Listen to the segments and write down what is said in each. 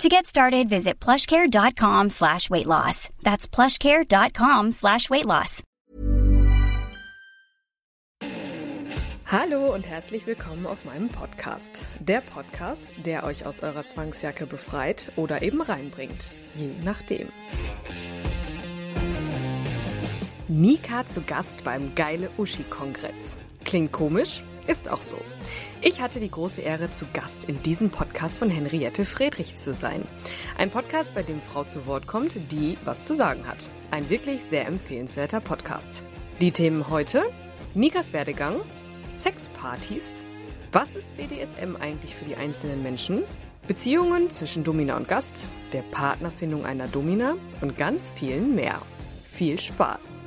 To get started, visit plushcare.com slash weight loss. That's plushcare.com slash weight loss. Hallo und herzlich willkommen auf meinem Podcast. Der Podcast, der euch aus eurer Zwangsjacke befreit oder eben reinbringt. Je nachdem. Nika zu Gast beim Geile Uschi-Kongress. Klingt komisch, ist auch so. Ich hatte die große Ehre, zu Gast in diesem Podcast von Henriette Friedrich zu sein. Ein Podcast, bei dem Frau zu Wort kommt, die was zu sagen hat. Ein wirklich sehr empfehlenswerter Podcast. Die Themen heute: Nikas Werdegang, Sexpartys, was ist BDSM eigentlich für die einzelnen Menschen, Beziehungen zwischen Domina und Gast, der Partnerfindung einer Domina und ganz vielen mehr. Viel Spaß!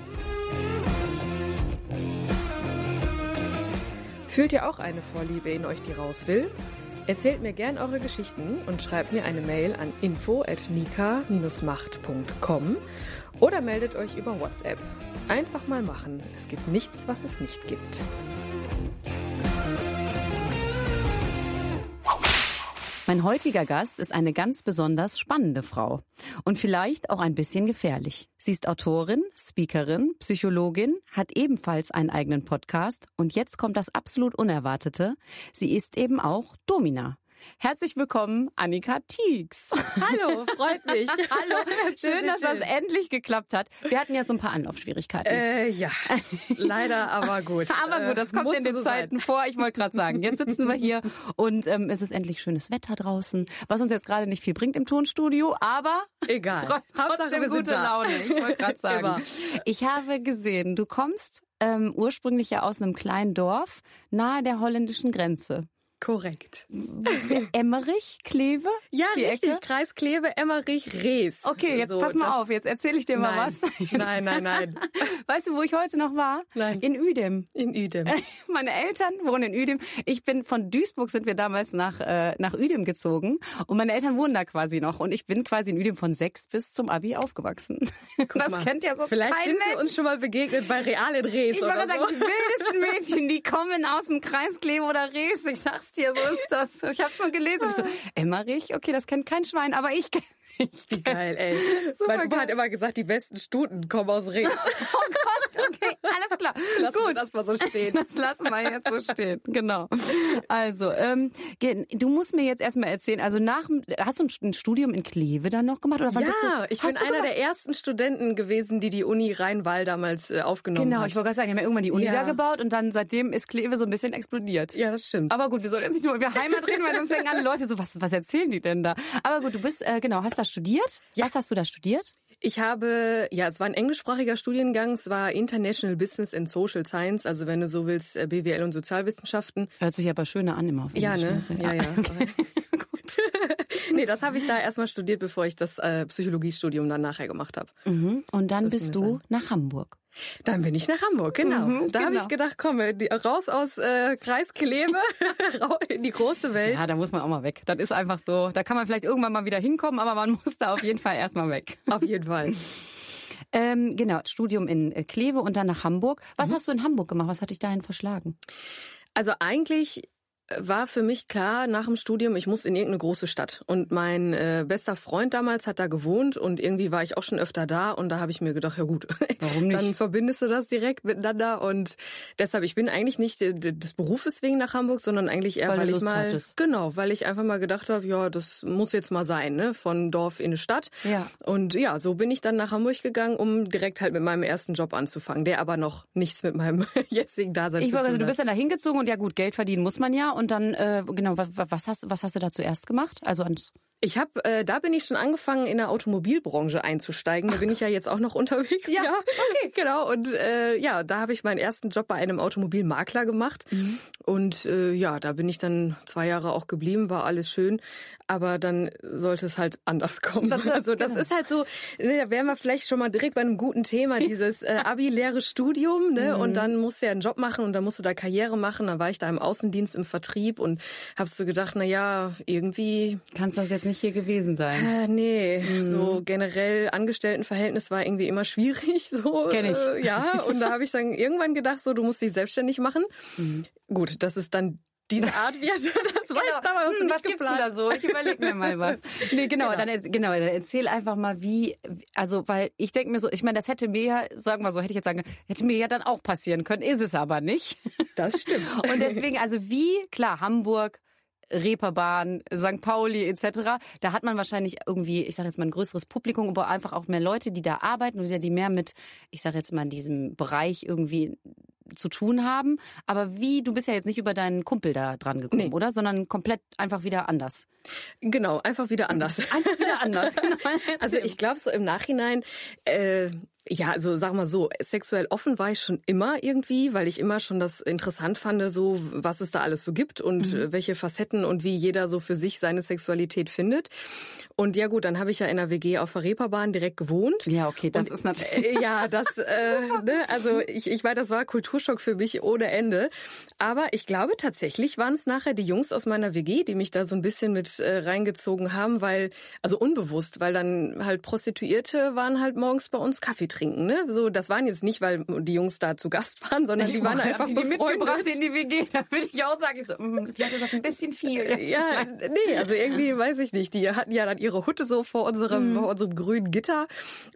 Fühlt ihr auch eine Vorliebe in euch, die raus will? Erzählt mir gern eure Geschichten und schreibt mir eine Mail an info@nika-macht.com oder meldet euch über WhatsApp. Einfach mal machen. Es gibt nichts, was es nicht gibt. Mein heutiger Gast ist eine ganz besonders spannende Frau und vielleicht auch ein bisschen gefährlich. Sie ist Autorin, Speakerin, Psychologin, hat ebenfalls einen eigenen Podcast und jetzt kommt das absolut Unerwartete. Sie ist eben auch Domina. Herzlich willkommen, Annika Tieks. Hallo, freut mich. Hallo, schön, dass das endlich geklappt hat. Wir hatten ja so ein paar Anlaufschwierigkeiten. Äh, ja, leider, aber gut. aber gut, das kommt Äh, in den so Zeiten sein. vor. Ich wollte gerade sagen, jetzt sitzen wir hier und ähm, es ist endlich schönes Wetter draußen, was uns jetzt gerade nicht viel bringt im Tonstudio, aber Egal. tr Hauptsache, trotzdem gute. Laune. Ich wollte gerade sagen. Immer. Ich habe gesehen, du kommst ähm, ursprünglich ja aus einem kleinen Dorf nahe der holländischen Grenze. Korrekt. Emmerich, Kleve? Ja, Die richtig. Ecke? Kreis Kleve, Emmerich, Rees. Okay, jetzt So, pass mal auf, jetzt erzähle ich dir mal Nein. was. Nein, nein, nein. Weißt du, wo ich heute noch war? Nein. In Uedem. In Udem. Meine Eltern wohnen in Uedem. Ich bin von Duisburg sind wir damals nach äh, nach Uedem gezogen und meine Eltern wohnen da quasi noch und ich bin quasi in Uedem von sechs bis zum Abi aufgewachsen. das mal. kennt ja so Vielleicht kein sind Mensch. wir uns schon mal begegnet bei Real in Rees ich wollte so. sagen, die wildesten Mädchen, die kommen aus dem Kreis Kleve oder Rees. Ich sag's dir, so ist das. Ich hab's nur gelesen. Und ich so, Emmerich, okay, das kennt kein Schwein, aber ich kenn ich Wie geil, ey. Super mein geil. hat immer gesagt, die besten Stuten kommen aus Rees. Oh okay, alles klar. Lassen wir Gut. das mal so stehen. Das lassen wir jetzt so stehen, genau. Also, ähm, du musst mir jetzt erstmal erzählen, also nach, hast du ein- Studium in Kleve dann noch gemacht? Oder bist du, Ja, ich bin einer der ersten Studenten gewesen, die die Uni Rhein-Waal damals äh, aufgenommen Genau, hat. ich wollte gerade sagen, wir haben ja irgendwann die Uni Ja. da gebaut und dann seitdem ist Kleve so ein bisschen explodiert. Ja, das stimmt. Aber gut, wir sollen jetzt nicht nur über Heimat reden, weil sonst denken alle Leute so, was, was erzählen die denn da? Aber gut, du bist, äh, genau, hast da studiert? Was hast du da studiert? Ich habe, ja, es war ein englischsprachiger Studiengang, es war International Business and Social Science, also wenn du so willst, äh, BWL und Sozialwissenschaften. Hört sich aber schöner an immer auf Ja, Englisch, ne? ne? Ja, ja. Okay. Nee, das habe ich da erstmal studiert, bevor ich das äh, Psychologiestudium dann nachher gemacht habe. Mhm. Und dann bist du nach Hamburg. Dann bin ich nach Hamburg, genau. Mhm, da habe genau. ich gedacht, komm, äh, raus aus äh, Kreis Kleve, rau- in die große Welt. Ja, da muss man auch mal weg. Das ist einfach so, da kann man vielleicht irgendwann mal wieder hinkommen, aber man muss da auf jeden Fall erstmal weg. Auf jeden Fall. Ähm, genau, Studium in äh, Kleve und dann nach Hamburg. Was Mhm. hast du in Hamburg gemacht? Was hat dich dahin verschlagen? Also eigentlich war für mich klar nach dem Studium, ich muss in irgendeine große Stadt. Und mein äh, bester Freund damals hat da gewohnt und irgendwie war ich auch schon öfter da und da habe ich mir gedacht, ja gut, Warum nicht? dann verbindest du das direkt miteinander und deshalb, ich bin eigentlich nicht de- de- des Berufes wegen nach Hamburg, sondern eigentlich eher, Weil weil, ich mal, hattest. genau, weil ich einfach mal gedacht habe, ja, das muss jetzt mal sein, ne, von Dorf in eine Stadt. Ja. Und ja, so bin ich dann nach Hamburg gegangen, um direkt halt mit meinem ersten Job anzufangen, der aber noch nichts mit meinem jetzigen Dasein Ich zu wollte, tun also du bist dann da hingezogen und ja gut, Geld verdienen muss man ja. Und dann, äh, genau, was, was, hast, was hast du da zuerst gemacht? Also ans Ich habe, äh, da bin ich schon angefangen, in der Automobilbranche einzusteigen. Da bin ich ja jetzt auch noch unterwegs. Ja, okay. genau. Und äh, ja, da habe ich meinen ersten Job bei einem Automobilmakler gemacht. Mhm. Und äh, ja, da bin ich dann zwei Jahre auch geblieben, war alles schön. Aber dann sollte es halt anders kommen. Das, also das genau. ist halt so, ne, da wären wir vielleicht schon mal direkt bei einem guten Thema, dieses äh, Abi-leere Studium. Ne? Mhm. Und dann musst du ja einen Job machen und dann musst du da Karriere machen. Dann war ich da im Außendienst, im Vertrieb und habe so gedacht, na ja, irgendwie... Kannst das jetzt nicht hier gewesen sein? Äh, nee, mhm. so generell Angestelltenverhältnis war irgendwie immer schwierig. So, Kenn ich. Äh, ja, und da habe ich dann irgendwann gedacht, so du musst dich selbstständig machen. Mhm. Gut, das ist dann diese Art wird. Das genau. war damals hm, Was gibt's denn da so? Ich überlege mir mal was. Nee, genau, genau. Dann, genau, dann erzähl einfach mal, wie, also, weil ich denke mir so, ich meine, das hätte mir ja, sagen wir so, hätte ich jetzt sagen, hätte mir ja dann auch passieren können, ist es aber nicht. Das stimmt. Und deswegen, also wie, klar, Hamburg, Reeperbahn, St. Pauli etc. Da hat man wahrscheinlich irgendwie, ich sage jetzt mal ein größeres Publikum, aber einfach auch mehr Leute, die da arbeiten oder die mehr mit, ich sage jetzt mal in diesem Bereich irgendwie zu tun haben. Aber wie, du bist ja jetzt nicht über deinen Kumpel da dran gekommen, nee. oder? Sondern komplett einfach wieder anders. Genau, einfach wieder anders. Einfach wieder anders. Genau. Also ich glaube so im Nachhinein, äh, ja, also sag mal so, sexuell offen war ich schon immer irgendwie, weil ich immer schon das interessant fand, so was es da alles so gibt und mhm. welche Facetten und wie jeder so für sich seine Sexualität findet. Und ja gut, dann habe ich ja in der WG auf der Reeperbahn direkt gewohnt. Ja, okay, das und, ist natürlich. Äh, ja, das, äh, ne, also ich, ich weiß, das war Kulturschock für mich ohne Ende. Aber ich glaube tatsächlich waren es nachher die Jungs aus meiner WG, die mich da so ein bisschen mit äh, reingezogen haben, weil, also unbewusst, weil dann halt Prostituierte waren halt morgens bei uns Kaffee trinken. Ne? So, das waren jetzt nicht, weil die Jungs da zu Gast waren, sondern die waren einfach die mitgebracht in die WG. Da würde ich auch sagen, ich so, mh, vielleicht ist das ein bisschen viel. Jetzt. Ja, nee, also irgendwie weiß ich nicht. Die hatten ja dann ihre Hutte so vor unserem, mhm. vor unserem grünen Gitter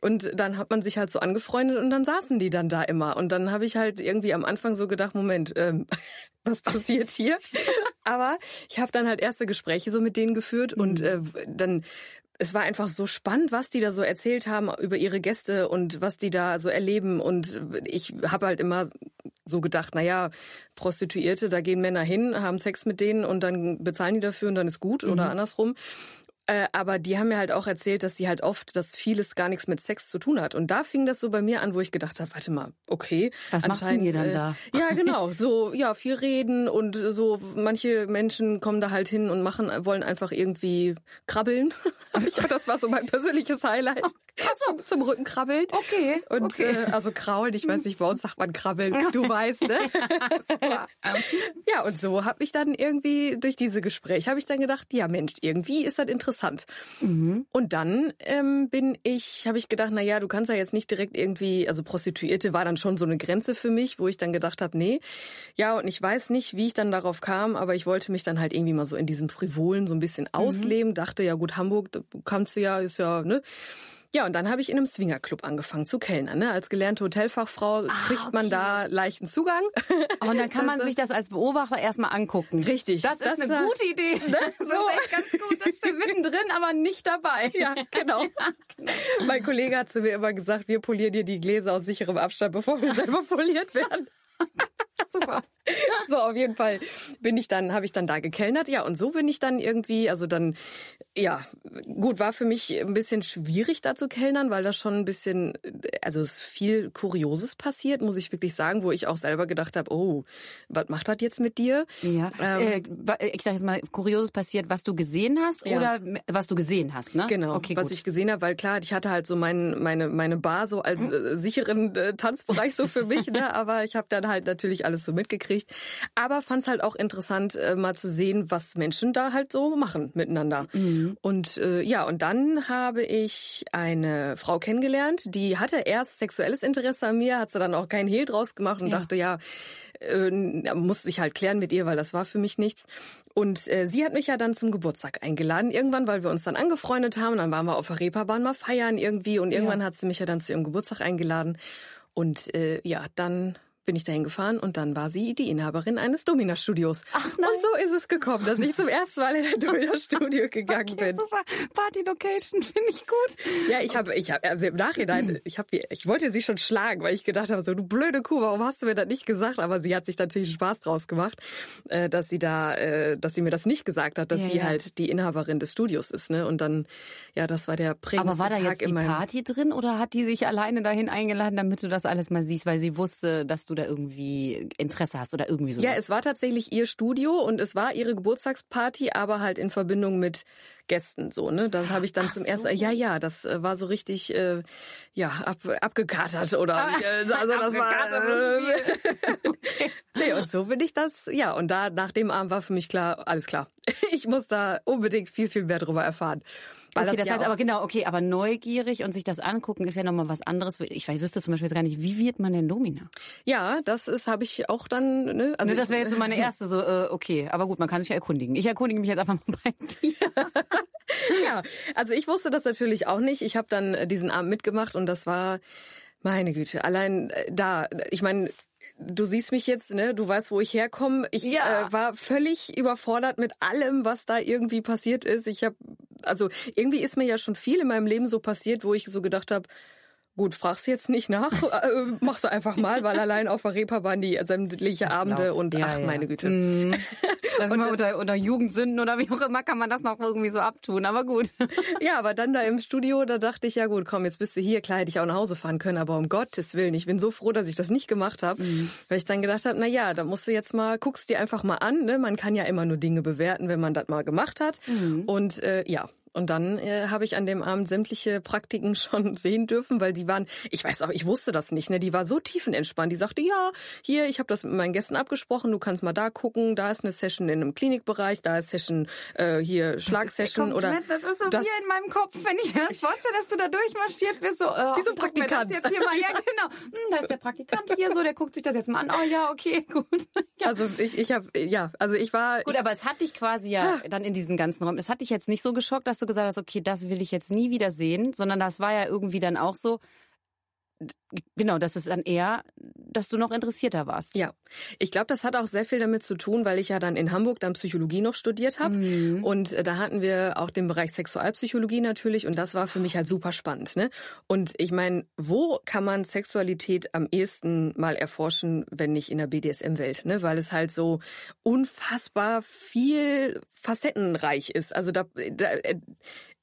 und dann hat man sich halt so angefreundet und dann saßen die dann da immer und dann habe ich halt irgendwie am Anfang so gedacht, Moment, ähm, was passiert hier? Aber ich habe dann halt erste Gespräche so mit denen geführt mhm. und äh, dann es war einfach so spannend, was die da so erzählt haben über ihre Gäste und was die da so erleben. Und ich habe halt immer so gedacht, na ja, Prostituierte, da gehen Männer hin, haben Sex mit denen und dann bezahlen die dafür und dann ist gut mhm. oder andersrum. Äh, aber die haben mir halt auch erzählt, dass sie halt oft, dass vieles gar nichts mit Sex zu tun hat. Und da fing das so bei mir an, wo ich gedacht habe, warte mal, okay. Was machen die dann da? Äh, ja, genau. So, ja, viel reden und so, manche Menschen kommen da halt hin und machen, wollen einfach irgendwie krabbeln. ich, das war so mein persönliches Highlight. Zum, zum Rücken krabbeln. Okay. Und okay. Äh, also kraulen, ich weiß nicht, bei uns sagt man krabbeln, du weißt, ne? ja, und so habe ich dann irgendwie durch diese Gespräche habe ich dann gedacht, ja Mensch, irgendwie ist das interessant. Mhm. Und dann ähm, bin ich, habe ich gedacht, na ja, du kannst ja jetzt nicht direkt irgendwie, also Prostituierte war dann schon so eine Grenze für mich, wo ich dann gedacht habe, nee, ja, und ich weiß nicht, wie ich dann darauf kam, aber ich wollte mich dann halt irgendwie mal so in diesem Frivolen so ein bisschen mhm. ausleben, dachte ja gut, Hamburg kannst du ja, ist ja, ne? Ja, und dann habe ich in einem Swingerclub angefangen zu kellnern. Ne? Als gelernte Hotelfachfrau ah, kriegt okay. man da leichten Zugang. Oh, und dann kann man sich das als Beobachter erstmal angucken. Richtig. Das, das ist eine war, gute Idee. Ne? Das so. ist echt ganz gut. Das stimmt mittendrin, aber nicht dabei. Ja, genau. ja, genau. Mein Kollege hat zu mir immer gesagt, wir polieren dir die Gläser aus sicherem Abstand, bevor wir selber poliert werden. Super. So, auf jeden Fall bin ich dann, habe ich dann da gekellnert. Ja, und so bin ich dann irgendwie, also dann, ja, gut, war für mich ein bisschen schwierig da zu kellnern, weil da schon ein bisschen, also es viel Kurioses passiert, muss ich wirklich sagen, wo ich auch selber gedacht habe, oh, was macht das jetzt mit dir? Ja, ähm, äh, ich sage jetzt mal, Kurioses passiert, was du gesehen hast ja. oder was du gesehen hast, ne? Genau, okay, was gut. ich gesehen habe, weil klar, ich hatte halt so mein, meine, meine Bar so als äh, sicheren äh, Tanzbereich so für mich, ne? aber ich habe dann halt natürlich alles so mitgekriegt. Aber fand es halt auch interessant, äh, mal zu sehen, was Menschen da halt so machen miteinander. Mhm. Und äh, ja, und dann habe ich eine Frau kennengelernt, die hatte erst sexuelles Interesse an mir, hat sie dann auch keinen Hehl draus gemacht und ja. dachte, ja, äh, musste ich halt klären mit ihr, weil das war für mich nichts. Und äh, sie hat mich ja dann zum Geburtstag eingeladen, irgendwann, weil wir uns dann angefreundet haben. Dann waren wir auf der Reeperbahn mal feiern irgendwie und irgendwann ja. hat sie mich ja dann zu ihrem Geburtstag eingeladen. Und äh, ja, dann bin ich dahin gefahren und dann war sie die Inhaberin eines Domina-Studios. Ach nein. Und so ist es gekommen, dass ich zum ersten Mal in ein Domina-Studio gegangen okay, bin. Super, Party-Location finde ich gut. Ja, ich habe, ich habe, also im Nachhinein, ich habe, ich wollte sie schon schlagen, weil ich gedacht habe, so du blöde Kuh, warum hast du mir das nicht gesagt? Aber sie hat sich natürlich Spaß draus gemacht, äh, dass sie da, äh, dass sie mir das nicht gesagt hat, dass ja, sie ja. halt die Inhaberin des Studios ist, ne? Und dann, ja, das war der prägendste Aber war da Tag jetzt die Party drin oder hat die sich alleine dahin eingeladen, damit du das alles mal siehst, weil sie wusste, dass du da irgendwie Interesse hast oder irgendwie sowas? Ja, es war tatsächlich ihr Studio und es war ihre Geburtstagsparty, aber halt in Verbindung mit Gästen so, ne? Da habe ich dann Ach zum so. ersten ja, ja, das äh, war so richtig äh, ja, ab, abgekatert oder ah, äh, also das war äh, okay. Nee, und so bin ich das, ja, und da nach dem Abend war für mich klar, alles klar. Ich muss da unbedingt viel viel mehr drüber erfahren. Weil okay, das, das heißt aber genau, okay, aber neugierig und sich das angucken ist ja nochmal was anderes. Ich, ich wüsste zum Beispiel jetzt gar nicht, wie wird man denn Domina? Ja, das ist, habe ich auch dann, ne? Also ne, das wäre jetzt so meine erste, so, äh, okay, aber gut, man kann sich ja erkundigen. Ich erkundige mich jetzt einfach mal bei dir. ja, also ich wusste das natürlich auch nicht. Ich habe dann diesen Abend mitgemacht und das war, meine Güte, allein äh, da, ich meine, du siehst mich jetzt, ne? Du weißt, wo ich herkomme. Ich ja. äh, war völlig überfordert mit allem, was da irgendwie passiert ist. Ich habe, also irgendwie ist mir ja schon viel in meinem Leben so passiert, wo ich so gedacht habe, Gut, fragst jetzt nicht nach, äh, machst du einfach mal, weil allein auf der Reeperbahn die sämtliche das Abende und ja, ach ja. meine Güte. Mm. Das und, unter, unter Jugendsünden oder wie auch immer kann man das noch irgendwie so abtun, aber gut. Ja, aber dann da im Studio, da dachte ich, ja gut, komm, jetzt bist du hier, klar hätte ich auch nach Hause fahren können, aber um Gottes Willen, ich bin so froh, dass ich das nicht gemacht habe, mhm. weil ich dann gedacht habe, na ja, da musst du jetzt mal, guckst dir einfach mal an, ne? man kann ja immer nur Dinge bewerten, wenn man das mal gemacht hat mhm. und äh, ja, und dann äh, habe ich an dem Abend sämtliche Praktiken schon sehen dürfen, weil die waren, ich weiß auch, ich wusste das nicht, ne? Die war so tiefenentspannt. Die sagte, ja, hier, ich habe das mit meinen Gästen abgesprochen, du kannst mal da gucken, da ist eine Session in einem Klinikbereich, da ist Session äh, hier Schlagsession oder das ist so das, wie in meinem Kopf, wenn ich mir das vorstelle, dass du da durchmarschiert bist, so äh, wie so ein Praktikant. jetzt hier mal, ja genau, hm, da ist der Praktikant hier, so der guckt sich das jetzt mal an. Oh ja, okay, gut. Ja. Also ich, ich habe ja, also ich war gut, aber es hat dich quasi ja dann in diesen ganzen Räumen, es hat dich jetzt nicht so geschockt, dass du gesagt hast, okay, das will ich jetzt nie wieder sehen, sondern das war ja irgendwie dann auch so, Genau, das ist dann eher, dass du noch interessierter warst. Ja, ich glaube, das hat auch sehr viel damit zu tun, weil ich ja dann in Hamburg dann Psychologie noch studiert habe mhm. und äh, da hatten wir auch den Bereich Sexualpsychologie natürlich und das war für mich halt super spannend. Ne? Und ich meine, wo kann man Sexualität am ehesten mal erforschen, wenn nicht in der BDSM-Welt? Ne? Weil es halt so unfassbar viel facettenreich ist. Also da, da äh,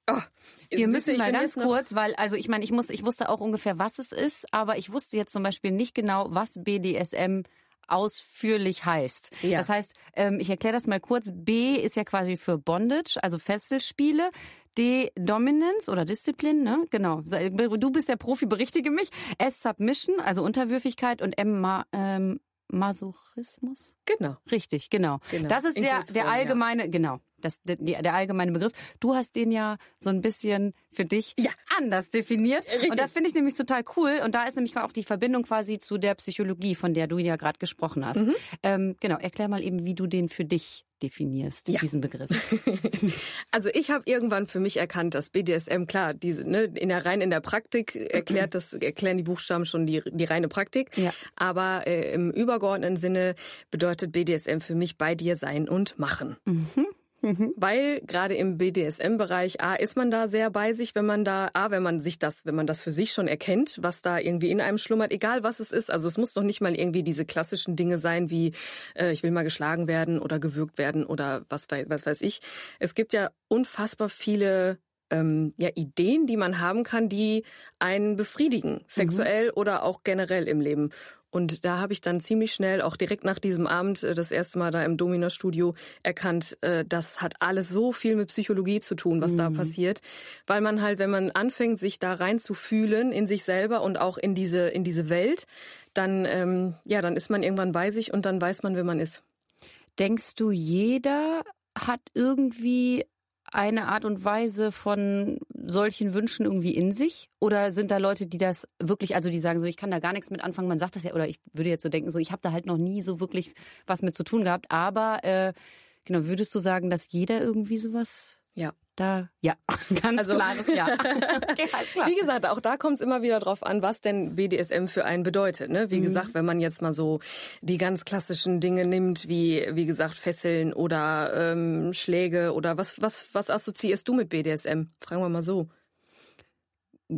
Oh, wir müssen mal ganz kurz, weil also ich meine, ich muss, ich wusste auch ungefähr, was es ist, aber ich wusste jetzt zum Beispiel nicht genau, was BDSM ausführlich heißt. Ja. Das heißt, ähm, ich erkläre das mal kurz. B ist ja quasi für Bondage, also Fesselspiele. D Dominance oder Disziplin, ne? Genau. Du bist der Profi, berichtige mich. S Submission, also Unterwürfigkeit und M Ma ähm, Masochismus. Genau. Richtig, genau. genau. Das ist der, der allgemeine, ja. genau das, der, der allgemeine Begriff. Du hast den ja so ein bisschen für dich ja. anders definiert. Richtig. Und das finde ich nämlich total cool. Und da ist nämlich auch die Verbindung quasi zu der Psychologie, von der du ja gerade gesprochen hast. Mhm. Ähm, genau, erklär mal eben, wie du den für dich definierst, ja. diesen Begriff. also ich habe irgendwann für mich erkannt, dass BDSM, klar, diese, ne, in der rein in der Praktik erklärt das, erklären die Buchstaben schon die, die reine Praktik. Ja. Aber äh, im übergeordneten Sinne bedeutet BDSM für mich bei dir sein und machen. Mhm. Mhm. Weil gerade im BDSM-Bereich, A, ist man da sehr bei sich, wenn man da, A, wenn man sich das, wenn man das für sich schon erkennt, was da irgendwie in einem schlummert, egal was es ist. Also es muss doch nicht mal irgendwie diese klassischen Dinge sein, wie äh, ich will mal geschlagen werden oder gewürgt werden oder was, was weiß ich. Es gibt ja unfassbar viele ähm, ja, Ideen, die man haben kann, die einen befriedigen, sexuell mhm. oder auch generell im Leben. Und da habe ich dann ziemlich schnell, auch direkt nach diesem Abend, äh, das erste Mal da im Domina-Studio erkannt, äh, das hat alles so viel mit Psychologie zu tun, was mhm. da passiert. Weil man halt, wenn man anfängt, sich da reinzufühlen in sich selber und auch in diese, in diese Welt, dann, ähm, ja, dann ist man irgendwann bei sich und dann weiß man, wer man ist. Denkst du, jeder hat irgendwie eine Art und Weise von solchen Wünschen irgendwie in sich? Oder sind da Leute, die das wirklich, also die sagen so, ich kann da gar nichts mit anfangen, man sagt das ja, oder ich würde jetzt so denken, so ich habe da halt noch nie so wirklich was mit zu tun gehabt. Aber äh, genau, würdest du sagen, dass jeder irgendwie sowas Ja. Da, ja, ganz also, klares Ja. okay, klar. Wie gesagt, auch da kommt es immer wieder drauf an, was denn BDSM für einen bedeutet. Ne? Wie mhm. gesagt, wenn man jetzt mal so die ganz klassischen Dinge nimmt, wie wie gesagt Fesseln oder ähm, Schläge oder was was was assoziierst du mit BDSM? Fragen wir mal so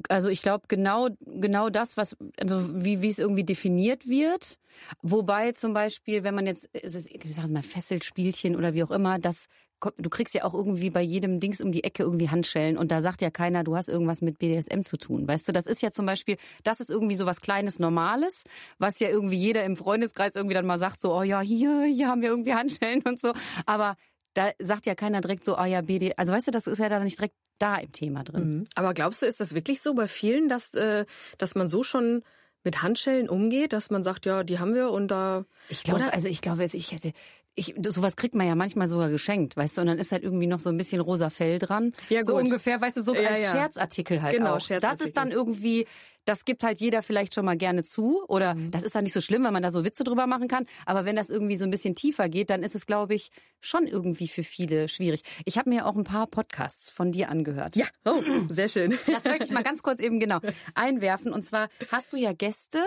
also ich glaube genau genau das, was also wie wie es irgendwie definiert wird. Wobei zum Beispiel, wenn man jetzt ich sag mal Fesselspielchen oder wie auch immer, das du kriegst ja auch irgendwie bei jedem Dings um die Ecke irgendwie Handschellen und da sagt ja keiner, du hast irgendwas mit BDSM zu tun. Weißt du, das ist ja zum Beispiel, das ist irgendwie so was Kleines Normales, was ja irgendwie jeder im Freundeskreis irgendwie dann mal sagt, so, oh ja, hier, hier haben wir irgendwie Handschellen und so. Aber da sagt ja keiner direkt so, oh ja, BD, also weißt du, das ist ja da nicht direkt da im Thema drin. Mhm. Aber glaubst du, ist das wirklich so bei vielen, dass, äh, dass man so schon mit Handschellen umgeht, dass man sagt, ja, die haben wir und da. Ich glaube, also ich glaube, ich hätte, ich, sowas kriegt man ja manchmal sogar geschenkt, weißt du, und dann ist halt irgendwie noch so ein bisschen rosa Fell dran. Ja, gut. So ungefähr, weißt du, so ja, als ja. Scherzartikel halt genau, auch. Scherzartikel. Das ist dann irgendwie, das gibt halt jeder vielleicht schon mal gerne zu oder mhm. das ist dann nicht so schlimm, wenn man da so Witze drüber machen kann, aber wenn das irgendwie so ein bisschen tiefer geht, dann ist es, glaube ich, schon irgendwie für viele schwierig. Ich habe mir auch ein paar Podcasts von dir angehört. Ja, oh, sehr schön. Das möchte ich mal ganz kurz eben genau einwerfen und zwar hast du ja Gäste,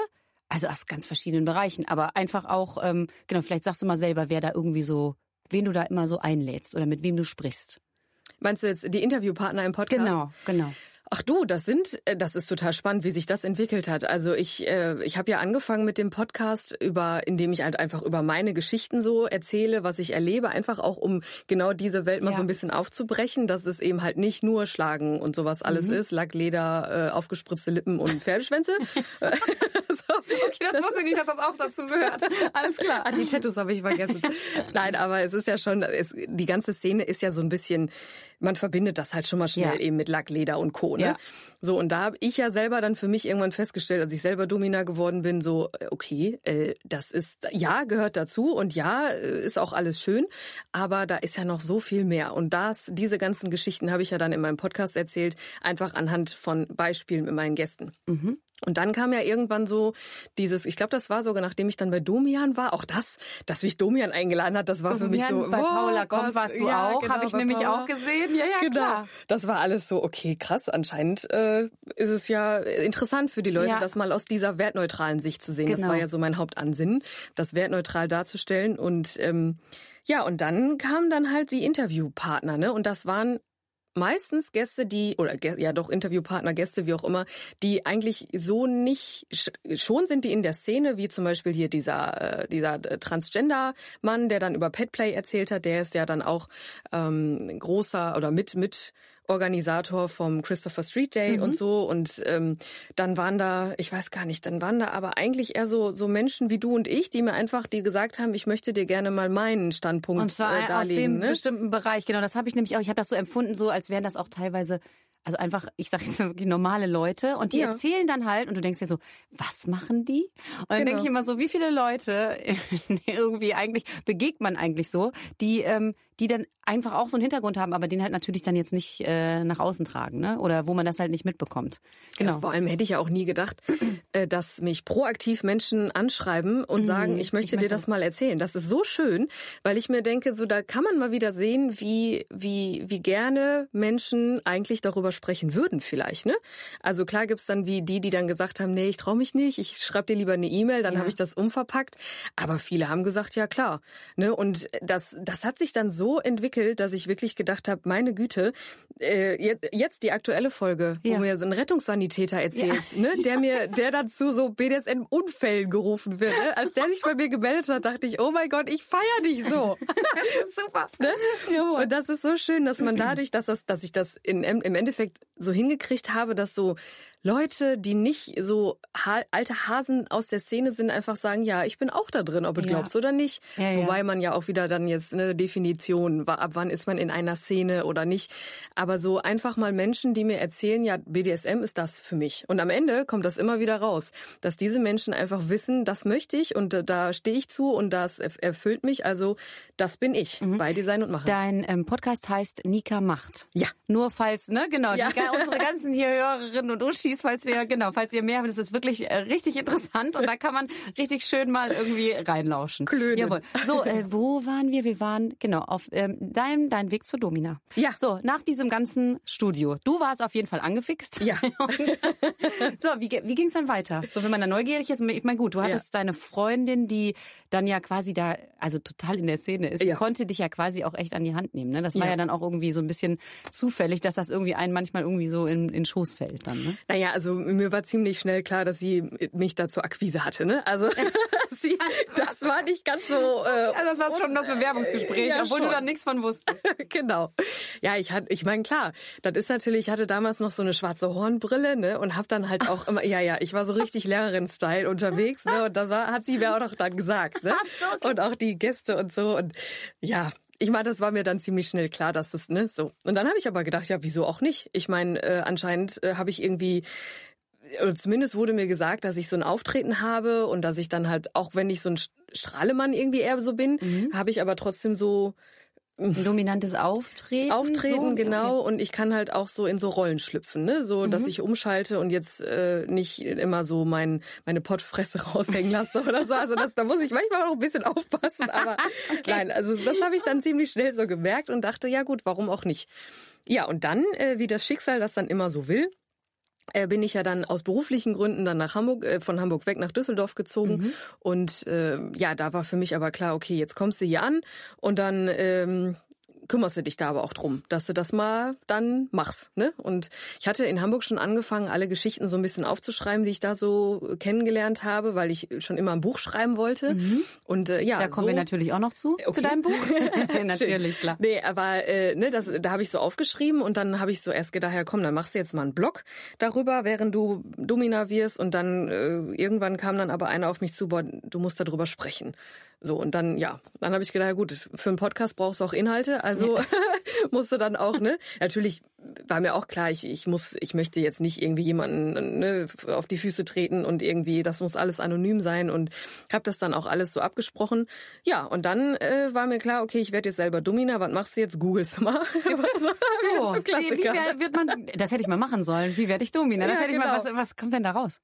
also aus ganz verschiedenen Bereichen, aber einfach auch, ähm, genau, vielleicht sagst du mal selber, wer da irgendwie so, wen du da immer so einlädst oder mit wem du sprichst. Meinst du jetzt die Interviewpartner im Podcast? Genau, genau. Ach du, das sind, äh, das ist total spannend, wie sich das entwickelt hat. Also ich, äh, ich habe ja angefangen mit dem Podcast über, indem ich halt einfach über meine Geschichten so erzähle, was ich erlebe, einfach auch um genau diese Welt mal ja. so ein bisschen aufzubrechen, dass es eben halt nicht nur Schlagen und sowas alles mhm. ist, Lackleder, äh, aufgespritzte Lippen und Pferdeschwänze. so. Okay, das wusste ich nicht, dass das auch dazu gehört. Alles klar. Ah, die Tattoos habe ich vergessen. Nein, aber es ist ja schon, es, die ganze Szene ist ja so ein bisschen, man verbindet das halt schon mal schnell ja. eben mit Lackleder und Co. Ne? Ja. So, und da habe ich ja selber dann für mich irgendwann festgestellt, als ich selber Domina geworden bin, so, äh, okay, äh, das ist, ja, gehört dazu und ja, äh, ist auch alles schön, aber da ist ja noch so viel mehr. Und das, diese ganzen Geschichten habe ich ja dann in meinem Podcast erzählt, einfach anhand von Beispielen mit meinen Gästen. Mhm. Und dann kam ja irgendwann so dieses, ich glaube, das war sogar, nachdem ich dann bei Domian war, auch das, dass mich Domian eingeladen hat, das war für mich so. Bei oh, Paula Komm warst du ja, auch, genau, habe ich nämlich Paula. auch gesehen. Ja, ja, genau. klar. Das war alles so, okay, krass. Anscheinend äh, ist es ja interessant für die Leute, ja. das mal aus dieser wertneutralen Sicht zu sehen. Genau. Das war ja so mein Hauptansinnen, das wertneutral darzustellen. Und ähm, ja, und dann kamen dann halt die Interviewpartner, ne? Und das waren meistens Gäste, die, oder ja doch Interviewpartner, Gäste, wie auch immer, die eigentlich so nicht, schon sind die in der Szene, wie zum Beispiel hier dieser, äh, dieser Transgender-Mann, der dann über Petplay erzählt hat, der ist ja dann auch ähm, großer oder mit, mit Organisator vom Christopher Street Day mhm. und so. Und ähm, dann waren da, ich weiß gar nicht, dann waren da aber eigentlich eher so, so Menschen wie du und ich, die mir einfach, die gesagt haben, ich möchte dir gerne mal meinen Standpunkt und zwar äh, darlegen. aus dem ne? bestimmten Bereich, genau. Das habe ich nämlich auch, ich habe das so empfunden, so als wären das auch teilweise also einfach, ich sage jetzt mal wirklich normale Leute und die ja. erzählen dann halt und du denkst dir so, was machen die? Und dann genau. denke ich immer so, wie viele Leute irgendwie eigentlich begegnet man eigentlich so, die ähm, die dann einfach auch so einen Hintergrund haben, aber den halt natürlich dann jetzt nicht äh, nach außen tragen, ne? Oder wo man das halt nicht mitbekommt. Genau. Ja, vor allem hätte ich ja auch nie gedacht, äh, dass mich proaktiv Menschen anschreiben und mhm, sagen, ich möchte ich dir das mal erzählen. Das ist so schön, weil ich mir denke, so da kann man mal wieder sehen, wie wie wie gerne Menschen eigentlich darüber sprechen würden, vielleicht, ne? Also klar gibt's dann wie die, die dann gesagt haben, nee, ich traue mich nicht, ich schreibe dir lieber eine E-Mail, dann ja. habe ich das umverpackt. Aber viele haben gesagt, ja klar, ne? Und das das hat sich dann so entwickelt, dass ich wirklich gedacht habe, meine Güte, äh, jetzt die aktuelle Folge, wo ja. mir so ein Rettungssanitäter erzählt, ja. ne, der mir, der dazu so BDSM-Unfällen gerufen wird. Ne? Als der sich bei mir gemeldet hat, dachte ich, oh mein Gott, ich feier dich so. super. Ne? Und das ist so schön, dass man dadurch, dass das, dass ich das in, im Endeffekt so hingekriegt habe, dass so Leute, die nicht so ha alte Hasen aus der Szene sind, einfach sagen, ja, ich bin auch da drin, ob du ja. glaubst oder nicht. Ja, Wobei ja. man ja auch wieder dann jetzt eine Definition, ab wann ist man in einer Szene oder nicht. Aber so einfach mal Menschen, die mir erzählen, ja, BDSM ist das für mich. Und am Ende kommt das immer wieder raus, dass diese Menschen einfach wissen, das möchte ich und äh, da stehe ich zu und das erfüllt mich. Also das bin ich mhm. bei Design und Machen. Dein ähm, Podcast heißt Nika macht. Ja. Nur falls, ne, genau, ja. die, unsere ganzen hier Hörerinnen und Uschis Communities, falls ihr, genau, falls ihr mehr habt. Das ist wirklich äh, richtig interessant und da kann man richtig schön mal irgendwie reinlauschen. Klönen. Jawohl. So, äh, wo waren wir? Wir waren, genau, auf ähm, dein, dein Weg zur Domina. Ja. So, nach diesem ganzen Studio. Du warst auf jeden Fall angefixt. Ja. so, wie, wie ging es dann weiter? So, wenn man da neugierig ist, ich meine, gut, du hattest deine Freundin, die dann ja quasi da, also total in der Szene ist, die Ja. konnte dich ja quasi auch echt an die Hand nehmen. Ne? Das war Ja. ja dann auch irgendwie so ein bisschen zufällig, dass das irgendwie einen manchmal irgendwie so in, in Schoß fällt dann. Ne? Naja, also mir war ziemlich schnell klar, dass sie mich da zur Akquise hatte. Ne? Also sie, das war nicht ganz so. Äh, Also das war schon das Bewerbungsgespräch, Ja, obwohl du schon. da nichts von wusstest. genau. Ja, ich hatte, ich meine klar, das ist natürlich, ich hatte damals noch so eine schwarze Hornbrille, ne, und habe dann halt auch immer, ja, ja, ich war so richtig Lehrerin-Style unterwegs, ne, und das war, hat sie mir auch noch dann gesagt, ne, und auch die Gäste und so und ja. Ich meine, das war mir dann ziemlich schnell klar, dass das, ne, so. Und dann habe ich aber gedacht, ja, wieso auch nicht? Ich meine, äh, anscheinend äh, habe ich irgendwie oder zumindest wurde mir gesagt, dass ich so ein Auftreten habe und dass ich dann halt, auch wenn ich so ein Strahlemann irgendwie eher so bin, habe ich aber trotzdem so Ein dominantes Auftreten. Auftreten, so? genau. Und ich kann halt auch so in so Rollen schlüpfen, ne? So, Mhm. dass ich umschalte und jetzt äh, nicht immer so mein, meine Pottfresse raushängen lasse oder so. Also das, da muss ich manchmal auch ein bisschen aufpassen. Aber nein, also das habe ich dann ziemlich schnell so gemerkt und dachte, ja gut, warum auch nicht? Ja, und dann, äh, wie das Schicksal das dann immer so will, äh, bin ich ja dann aus beruflichen Gründen dann nach Hamburg, äh, von Hamburg weg nach Düsseldorf gezogen. Mhm. Und äh, ja, da war für mich aber klar, okay, jetzt kommst du hier an und dann ähm, kümmerst du dich da aber auch drum, dass du das mal dann machst. Ne? Und ich hatte in Hamburg schon angefangen, alle Geschichten so ein bisschen aufzuschreiben, die ich da so kennengelernt habe, weil ich schon immer ein Buch schreiben wollte. Und äh, ja, Mhm. Da kommen so wir natürlich auch noch zu, zu Okay. deinem Buch. natürlich, klar. Nee, aber äh, ne, das, da habe ich so aufgeschrieben und dann habe ich so erst gedacht, ja komm, dann machst du jetzt mal einen Blog darüber, während du Domina wirst und dann äh, irgendwann kam dann aber einer auf mich zu, boah, du musst darüber sprechen. So und dann ja, dann habe ich gedacht, ja gut, für einen Podcast brauchst du auch Inhalte, also musst du dann auch, ne? Natürlich war mir auch klar, ich, ich muss, ich möchte jetzt nicht irgendwie jemanden ne, auf die Füße treten und irgendwie, das muss alles anonym sein und habe das dann auch alles so abgesprochen. Ja, und dann äh, war mir klar, okay, ich werde jetzt selber Domina, was machst du jetzt? Googelst du mal. so, So, wie, wie wird man, das hätte ich mal machen sollen. Wie werde ich Domina? Das Ja, hätte ich mal, genau. was, was kommt denn da raus?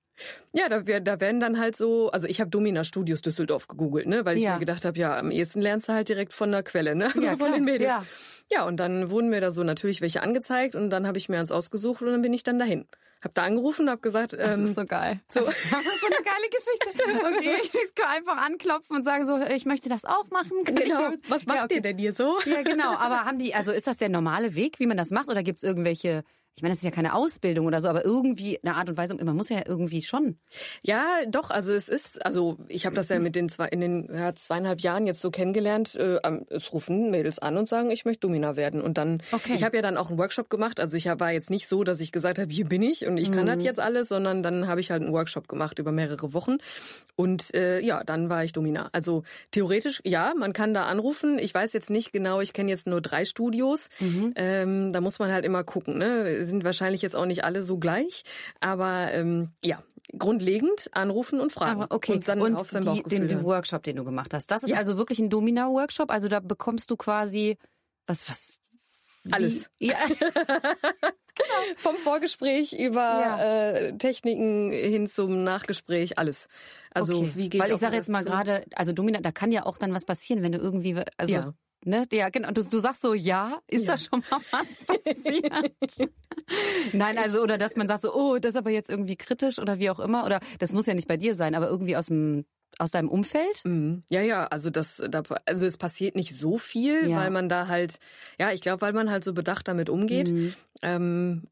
Ja, da, da werden dann halt so, also ich habe Domina Studios Düsseldorf gegoogelt, ne, weil ich Ja. mir gedacht habe, ja, am ehesten lernst du halt direkt von der Quelle, ne, Ja, von klar. den Mädels. Ja. Ja, und dann wurden mir da so natürlich welche angezeigt und dann habe ich mir eins ausgesucht und dann bin ich dann dahin. Hab da angerufen, hab gesagt, Das ähm, ist so geil. So. Das ist so eine geile Geschichte. Okay, ich kann einfach anklopfen und sagen so, ich möchte das auch machen. Kann genau, was macht ja, okay. ihr denn hier so? Ja, genau. Aber haben die, also ist das der normale Weg, wie man das macht, oder gibt's irgendwelche? Ich meine, das ist ja keine Ausbildung oder so, aber irgendwie eine Art und Weise. Man muss ja irgendwie schon. Ja, doch, also es ist, also ich habe das ja mit den zwei, in den ja, zweieinhalb Jahren jetzt so kennengelernt. Äh, es rufen Mädels an und sagen, ich möchte Domina werden. Und dann, Okay. ich habe ja dann auch einen Workshop gemacht. Also ich war jetzt nicht so, dass ich gesagt habe, hier bin ich und ich kann Mhm. das jetzt alles, sondern dann habe ich halt einen Workshop gemacht über mehrere Wochen. Und äh, ja, dann war ich Domina. Also theoretisch, ja, man kann da anrufen. Ich weiß jetzt nicht genau, ich kenne jetzt nur drei Studios. Mhm. Ähm, da muss man halt immer gucken. Ne? Sind wahrscheinlich jetzt auch nicht alle so gleich. Aber ähm, ja, grundlegend anrufen und fragen. Aber okay. Und dann auf sein die, Bauchgefühl den, den. Workshop, den du gemacht hast, das ist Ja. also wirklich ein Domina-Workshop. Also da bekommst du quasi was, was? wie- Alles. Ja. Vom Vorgespräch über Ja. äh, Techniken hin zum Nachgespräch, alles. Also okay. wie geht Weil ich sage jetzt mal gerade, also Domina, da kann ja auch dann was passieren, wenn du irgendwie, also Ja. Ne? Ja, genau. Du, du sagst so, ja, ist Ja. da schon mal was passiert? Nein, also, oder dass man sagt so, oh, das ist aber jetzt irgendwie kritisch oder wie auch immer. Oder das muss ja nicht bei dir sein, aber irgendwie aus dem aus deinem Umfeld? Mhm. Ja, ja, also das, da, also es passiert nicht so viel, Ja. weil man da halt, ja, ich glaube, weil man halt so bedacht damit umgeht. Mhm. Ähm,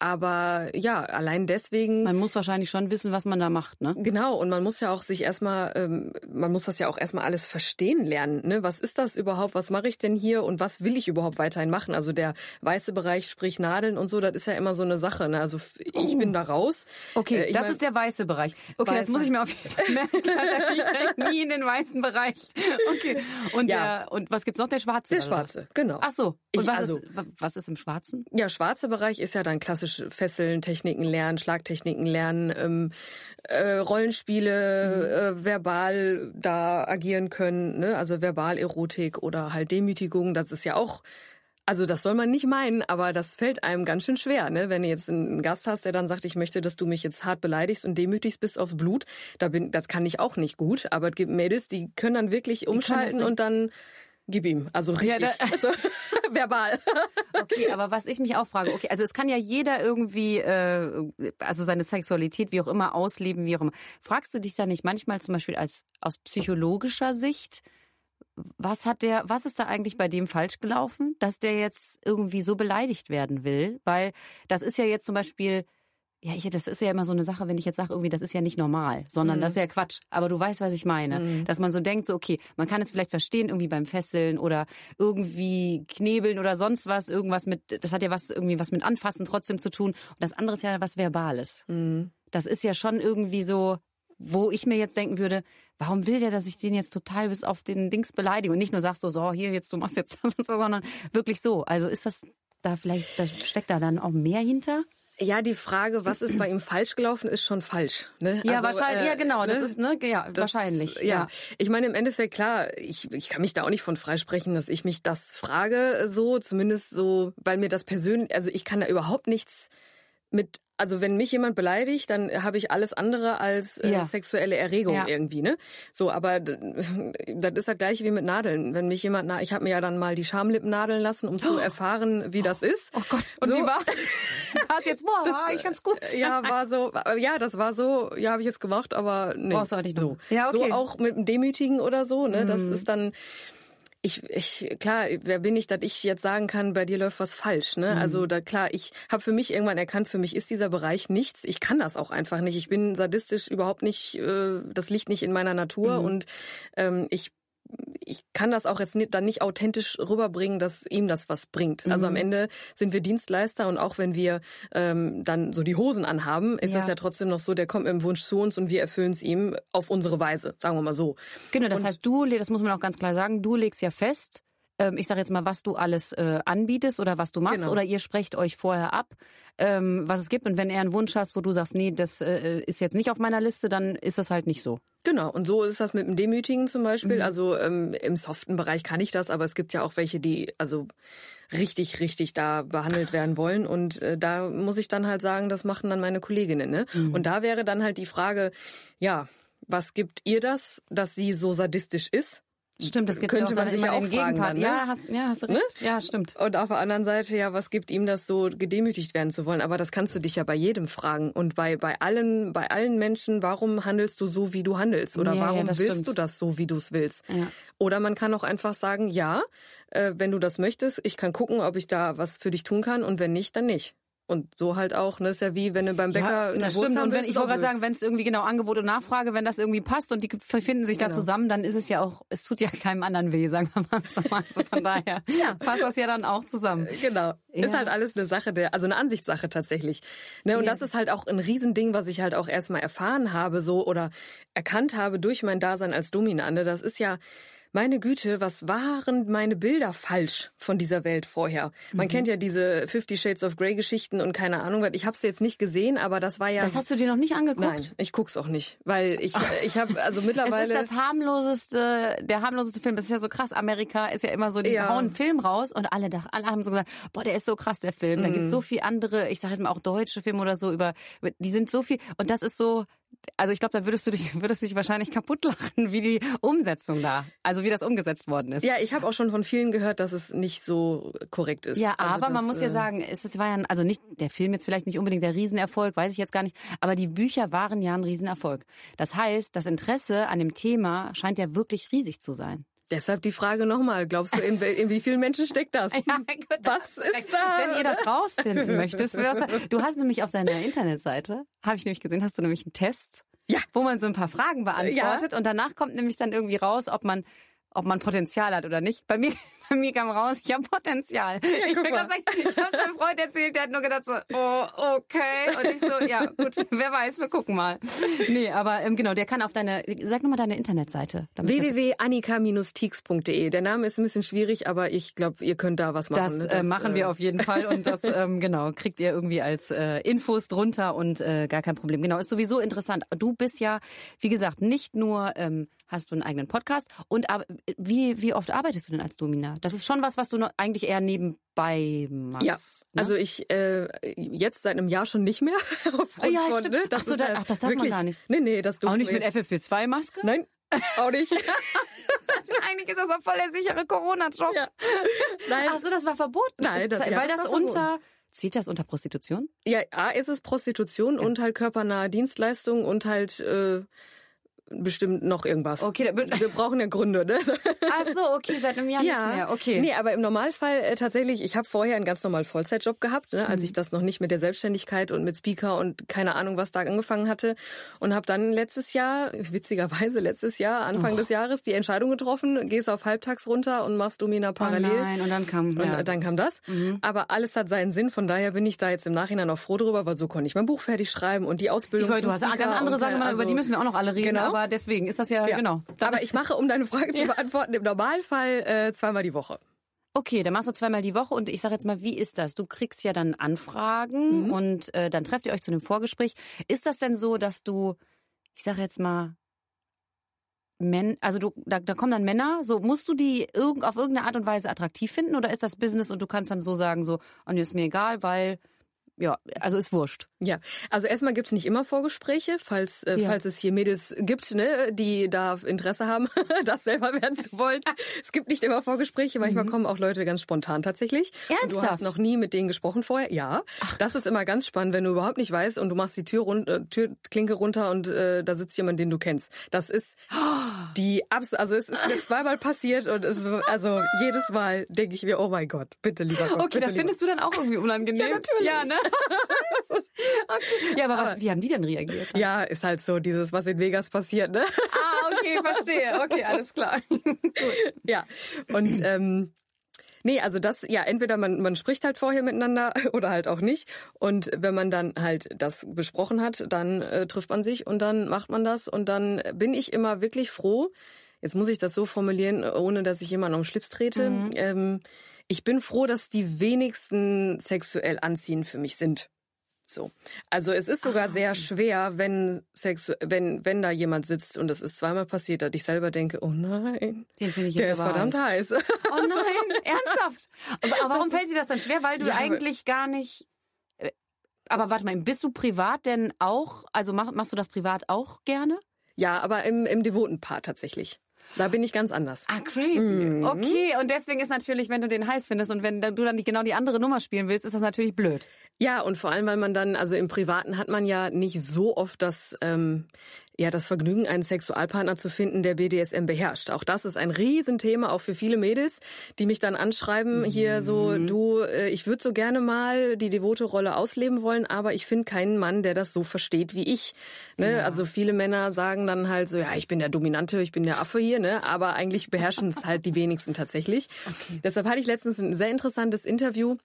aber ja, allein deswegen. Man muss wahrscheinlich schon wissen, was man da macht, ne? Genau, und man muss ja auch sich erstmal, ähm, man muss das ja auch erstmal alles verstehen lernen. Ne? Was ist das überhaupt? Was mache ich denn hier und was will ich überhaupt weiterhin machen? Also der weiße Bereich, sprich Nadeln und so, das ist ja immer so eine Sache. Ne? Also ich bin da raus. Okay, Äh, das mein- ist der weiße Bereich. Okay, das Weißer. muss ich mir auf jeden Fall merken. Ich nie in den weißen Bereich. Okay. Und, Ja. der, und was gibt's noch? Der schwarze? Der oder was? schwarze, genau. Ach so. Und Ich- was, also- ist, was ist im schwarzen? Ja, schwarze Bereich ist ja dann klassisch Fesseln, Techniken lernen, Schlagtechniken lernen, ähm, äh, Rollenspiele, äh, verbal da agieren können, ne? also Verbalerotik oder halt Demütigung, das ist ja auch Also das soll man nicht meinen, aber das fällt einem ganz schön schwer, ne? Wenn du jetzt einen Gast hast, der dann sagt, ich möchte, dass du mich jetzt hart beleidigst und demütigst bis aufs Blut, da bin, das kann ich auch nicht gut. Aber es gibt Mädels, die können dann wirklich umschalten und dann Gib ihm, also richtig, ja, also, verbal. Okay, aber was ich mich auch frage, okay, also es kann ja jeder irgendwie, äh, also seine Sexualität wie auch immer ausleben, wie auch immer. Fragst du dich da nicht manchmal zum Beispiel als aus psychologischer Sicht, was hat der, was ist da eigentlich bei dem falsch gelaufen, dass der jetzt irgendwie so beleidigt werden will? Weil das ist ja jetzt zum Beispiel, ja, ich, das ist ja immer so eine Sache, wenn ich jetzt sage, irgendwie, das ist ja nicht normal, sondern mhm. das ist ja Quatsch. Aber du weißt, was ich meine. Mhm. Dass man so denkt, so, okay, man kann es vielleicht verstehen, irgendwie beim Fesseln oder irgendwie knebeln oder sonst was, irgendwas mit, das hat ja was, irgendwie was mit Anfassen trotzdem zu tun. Und das andere ist ja was Verbales. Mhm. Das ist ja schon irgendwie so, wo ich mir jetzt denken würde, warum will der, dass ich den jetzt total bis auf den Dings beleidige und nicht nur sagst so, so hier jetzt du machst jetzt das und so, sondern wirklich so. Also ist das da vielleicht, da steckt da dann auch mehr hinter? Ja, die Frage, was ist bei ihm falsch gelaufen, ist schon falsch. Ne? Ja, also, wahrscheinlich, äh, ja genau, das ne? ist ne, ja das, wahrscheinlich. Ja. ja, ich meine im Endeffekt klar, ich, ich kann mich da auch nicht von freisprechen, dass ich mich das frage, so zumindest so, weil mir das persönlich, also ich kann da überhaupt nichts mit also wenn mich jemand beleidigt, dann habe ich alles andere als äh, ja. sexuelle Erregung ja. irgendwie, ne? So, aber das ist halt gleich wie mit Nadeln. Wenn mich jemand, na, ich habe mir ja dann mal die Schamlippen nadeln lassen, um zu erfahren, wie das ist. Oh Gott, und so. wie war's? war's jetzt, boah, das, war ich ganz gut. Ja, war so, ja, das war so, ja, habe ich es gemacht, aber nee. Brauchst du auch nicht so. Ja, okay. So auch mit dem Demütigen oder so, ne? Das mhm. ist dann ich, ich, klar, wer bin ich, dass ich jetzt sagen kann, bei dir läuft was falsch, ne? Mhm. Also da klar, ich habe für mich irgendwann erkannt, für mich ist dieser Bereich nichts. Ich kann das auch einfach nicht. Ich bin sadistisch überhaupt nicht, äh, das liegt nicht in meiner Natur mhm. und ähm, ich ich kann das auch jetzt nicht, dann nicht authentisch rüberbringen, dass ihm das was bringt. Mhm. Also am mhm. Ende sind wir Dienstleister und auch wenn wir ähm, dann so die Hosen anhaben, ist ja. das ja trotzdem noch so, der kommt mit dem Wunsch zu uns und wir erfüllen es ihm auf unsere Weise, sagen wir mal so. Genau, das und heißt, du, das muss man auch ganz klar sagen, du legst ja fest, ähm, ich sage jetzt mal, was du alles äh, anbietest oder was du machst genau. oder ihr sprecht euch vorher ab, ähm, was es gibt. Und wenn er einen Wunsch hast, wo du sagst, nee, das äh, ist jetzt nicht auf meiner Liste, dann ist das halt nicht so. Genau, und so ist das mit dem Demütigen zum Beispiel. Mhm. Also ähm, im soften Bereich kann ich das, aber es gibt ja auch welche, die also richtig, richtig da behandelt werden wollen. Und äh, da muss ich dann halt sagen, das machen dann meine Kolleginnen. Ne? Mhm. Und da wäre dann halt die Frage, ja, was gibt ihr das, dass sie so sadistisch ist? Stimmt, das gibt könnte man sich ja auch fragen dann, ne? Ja, hast, ja, hast du recht. Ne? Ja, stimmt. Und auf der anderen Seite, ja, was gibt ihm das so gedemütigt werden zu wollen? Aber das kannst du dich ja bei jedem fragen und bei bei allen bei allen Menschen. Warum handelst du so, wie du handelst? Oder ja, warum ja, willst stimmt. du das so, wie du es willst? Ja. Oder man kann auch einfach sagen, ja, äh, wenn du das möchtest, ich kann gucken, ob ich da was für dich tun kann und wenn nicht, dann nicht. Und so halt auch, ne, ist ja wie wenn du beim Bäcker ja, das stimmt. Und wenn, ich wollte gerade sagen, wenn es irgendwie genau Angebot und Nachfrage, wenn das irgendwie passt und die finden sich genau. da zusammen, dann ist es ja auch, es tut ja keinem anderen weh, sagen wir mal so. Also von daher ja. passt das ja dann auch zusammen. Genau. Ja. Ist halt alles eine Sache der, also eine Ansichtssache tatsächlich. Ne, und ja. das ist halt auch ein Riesending, was ich halt auch erstmal erfahren habe, so oder erkannt habe durch mein Dasein als Dominante. Das ist ja, meine Güte, was waren meine Bilder falsch von dieser Welt vorher? Man mhm. kennt ja diese Fifty Shades of Grey Geschichten und keine Ahnung, ich habe es jetzt nicht gesehen, aber das war ja. Das hast du dir noch nicht angeguckt? Nein, ich guck's auch nicht, weil ich ich habe also mittlerweile. Es ist das harmloseste, der harmloseste Film. Das ist ja so krass. Amerika ist ja immer so, die ja. hauen einen Film raus und alle, alle haben so gesagt, boah, der ist so krass der Film. Da mhm. gibt's so viel andere, ich sage jetzt mal auch deutsche Filme oder so über, die sind so viel und das ist so also ich glaube, da würdest du dich, würdest dich wahrscheinlich kaputt lachen, wie die Umsetzung da, also wie das umgesetzt worden ist. Ja, ich habe auch schon von vielen gehört, dass es nicht so korrekt ist. Ja, also aber das, man muss ja äh, sagen, es war ja, also nicht der Film jetzt vielleicht nicht unbedingt der Riesenerfolg, weiß ich jetzt gar nicht, aber die Bücher waren ja ein Riesenerfolg. Das heißt, das Interesse an dem Thema scheint ja wirklich riesig zu sein. Deshalb die Frage nochmal, glaubst du, in, in, wie vielen Menschen steckt das? Ja, gut, was ist da? Wenn ihr das rausfinden möchtest, du hast nämlich auf deiner Internetseite, habe ich nämlich gesehen, hast du nämlich einen Test ja. wo man so ein paar Fragen beantwortet ja. und danach kommt nämlich dann irgendwie raus, ob man ob man Potenzial hat oder nicht. Bei mir, bei mir kam raus, ich habe Potenzial. Ja, ich habe es meinem Freund erzählt, der hat nur gedacht so, oh, okay. Und ich so, ja, gut, wer weiß, wir gucken mal. Nee, aber ähm, genau, der kann auf deine, sag nochmal deine Internetseite. www.annika-teaks.de. Der Name ist ein bisschen schwierig, aber ich glaube, ihr könnt da was machen. Das, ne? das äh, machen wir äh, auf jeden Fall und das, ähm, genau, kriegt ihr irgendwie als äh, Infos drunter und äh, gar kein Problem. Genau, ist sowieso interessant. Du bist ja, wie gesagt, nicht nur ähm, hast du einen eigenen Podcast und wie, wie oft arbeitest du denn als Dominat? das ist schon was, was du eigentlich eher nebenbei machst. Ja, ne? also ich äh, jetzt seit einem Jahr schon nicht mehr. Aufgrund ja, von, stimmt. Ne, das Ach so, da- halt ach, das darf man wirklich, gar nicht. Nee, nee, das auch nicht mit jetzt- FFP2-Maske? Nein, auch nicht. Eigentlich ist das auch voll der sichere Corona-Job. ja. Nein, Ach so, das war verboten. Nein, das- weil ja, das, das war unter zählt das unter Prostitution? Ja, A ist es Prostitution und halt körpernahe Dienstleistungen und halt äh, bestimmt noch irgendwas. Okay, da wir brauchen ja Gründe, ne? Ach so, okay, seit einem Jahr nicht mehr. Okay. Nee, aber im Normalfall äh, tatsächlich, ich habe vorher einen ganz normalen Vollzeitjob gehabt, ne, Mhm. als ich das noch nicht mit der Selbstständigkeit und mit Speaker und keine Ahnung, was da angefangen hatte. Und habe dann letztes Jahr, witzigerweise letztes Jahr, Anfang des Jahres, die Entscheidung getroffen, gehst auf halbtags runter und machst Domina parallel. Oh nein, und dann kam Und ja. dann kam das. Aber alles hat seinen Sinn. Von daher bin ich da jetzt im Nachhinein auch froh drüber, weil so konnte ich mein Buch fertig schreiben und die Ausbildung. ich wollte, du hast ganz andere Sachen äh, gemacht, über die also- müssen wir auch noch alle reden. Genau. Aber deswegen ist das ja, Ja. genau. Aber ich mache, um deine Frage zu beantworten, im Normalfall äh, zweimal die Woche. Okay, dann machst du zweimal die Woche und ich sage jetzt mal, wie ist das? Du kriegst ja dann Anfragen Mhm. und äh, dann trefft ihr euch zu einem Vorgespräch. Ist das denn so, dass du, ich sage jetzt mal, Men, also du, da, da kommen dann Männer, so musst du die irgend, auf irgendeine Art und Weise attraktiv finden oder ist das Business und du kannst dann so sagen, so, oh, nee, ist mir egal, weil, ja, also ist wurscht. Ja, also erstmal gibt's nicht immer Vorgespräche, falls, äh, Ja. falls es hier Mädels gibt, ne, die da Interesse haben, das selber werden zu wollen. Es gibt nicht immer Vorgespräche, manchmal kommen auch Leute ganz spontan tatsächlich. Und du Ernsthaft? hast noch nie mit denen gesprochen vorher? Ja. Das ist immer ganz spannend, wenn du überhaupt nicht weißt und du machst die Tür run äh, Türklinke runter und äh, da sitzt jemand, den du kennst. Das ist die abs also es ist mir zweimal passiert und es also jedes Mal denke ich mir, oh mein Gott, bitte lieber Gott. Okay, das lieber findest du dann auch irgendwie unangenehm. Ja, natürlich. Ja, ne? okay. Ja, aber, was, wie haben die denn reagiert? Ja, ist halt so dieses, was in Vegas passiert, ne? Ah, okay, verstehe. Okay, alles klar. Ja. Und ähm, nee, also das, ja, entweder man, man spricht halt vorher miteinander oder halt auch nicht. Und wenn man dann halt das besprochen hat, dann äh, trifft man sich und dann macht man das. Und dann bin ich immer wirklich froh. Jetzt muss ich das so formulieren, ohne dass ich jemanden am Schlips trete. Ähm, ich bin froh, dass die wenigsten sexuell anziehend für mich sind. So. Also es ist sogar sehr schwer, wenn sexu wenn wenn da jemand sitzt und das ist zweimal passiert, dass ich selber denke, oh nein, Den finde ich der jetzt ist aber verdammt heiß. Oh nein, ernsthaft? Aber, aber warum fällt dir das dann schwer? Weil du Ja, eigentlich gar nicht. äh, Aber warte mal, bist du privat denn auch? Also mach, machst du das privat auch gerne? Ja, aber im, im devoten Part tatsächlich. Da bin ich ganz anders. Ah, crazy. Okay, und deswegen ist natürlich, wenn du den heiß findest und wenn du dann die, genau die andere Nummer spielen willst, ist das natürlich blöd. Ja, und vor allem, weil man dann, also im Privaten hat man ja nicht so oft das, ähm, ja, das Vergnügen, einen Sexualpartner zu finden, der BDSM beherrscht. Auch das ist ein Riesenthema, auch für viele Mädels, die mich dann anschreiben, hier so, du, äh, ich würde so gerne mal die devote Rolle ausleben wollen, aber ich finde keinen Mann, der das so versteht wie ich. Ne? Also viele Männer sagen dann halt so, ja, ich bin der Dominante, ich bin der Affe hier, ne? aber eigentlich beherrschen es halt die wenigsten tatsächlich. Deshalb hatte ich letztens ein sehr interessantes Interview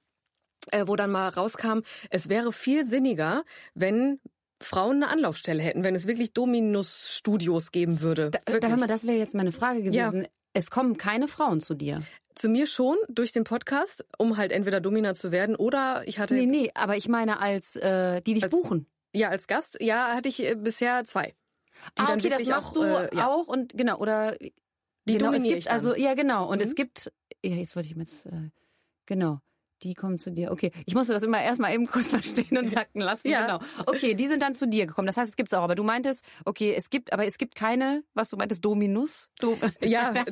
äh, wo dann mal rauskam, es wäre viel sinniger, wenn Frauen eine Anlaufstelle hätten, wenn es wirklich Dominus-Studios geben würde. Da, Wirklich. da das wäre jetzt meine Frage gewesen. Es kommen keine Frauen zu dir. Zu mir schon durch den Podcast, um halt entweder Domina zu werden oder ich hatte Nee, nee, aber ich meine als äh, die dich Als- buchen. ja als Gast, ja hatte ich äh, bisher zwei. Die ah, okay, das machst auch, du äh, ja. auch und genau oder Die genau, es gibt also ja genau und es Mhm. gibt ja jetzt wollte ich jetzt äh, genau die kommen zu dir. Okay, ich musste das immer erstmal eben kurz verstehen und sacken lassen. Ja. Genau. Okay, die sind dann zu dir gekommen. Das heißt, es gibt's auch. Aber du meintest, okay, es gibt, aber es gibt keine, was du meintest, Dominus. Do Ja, d-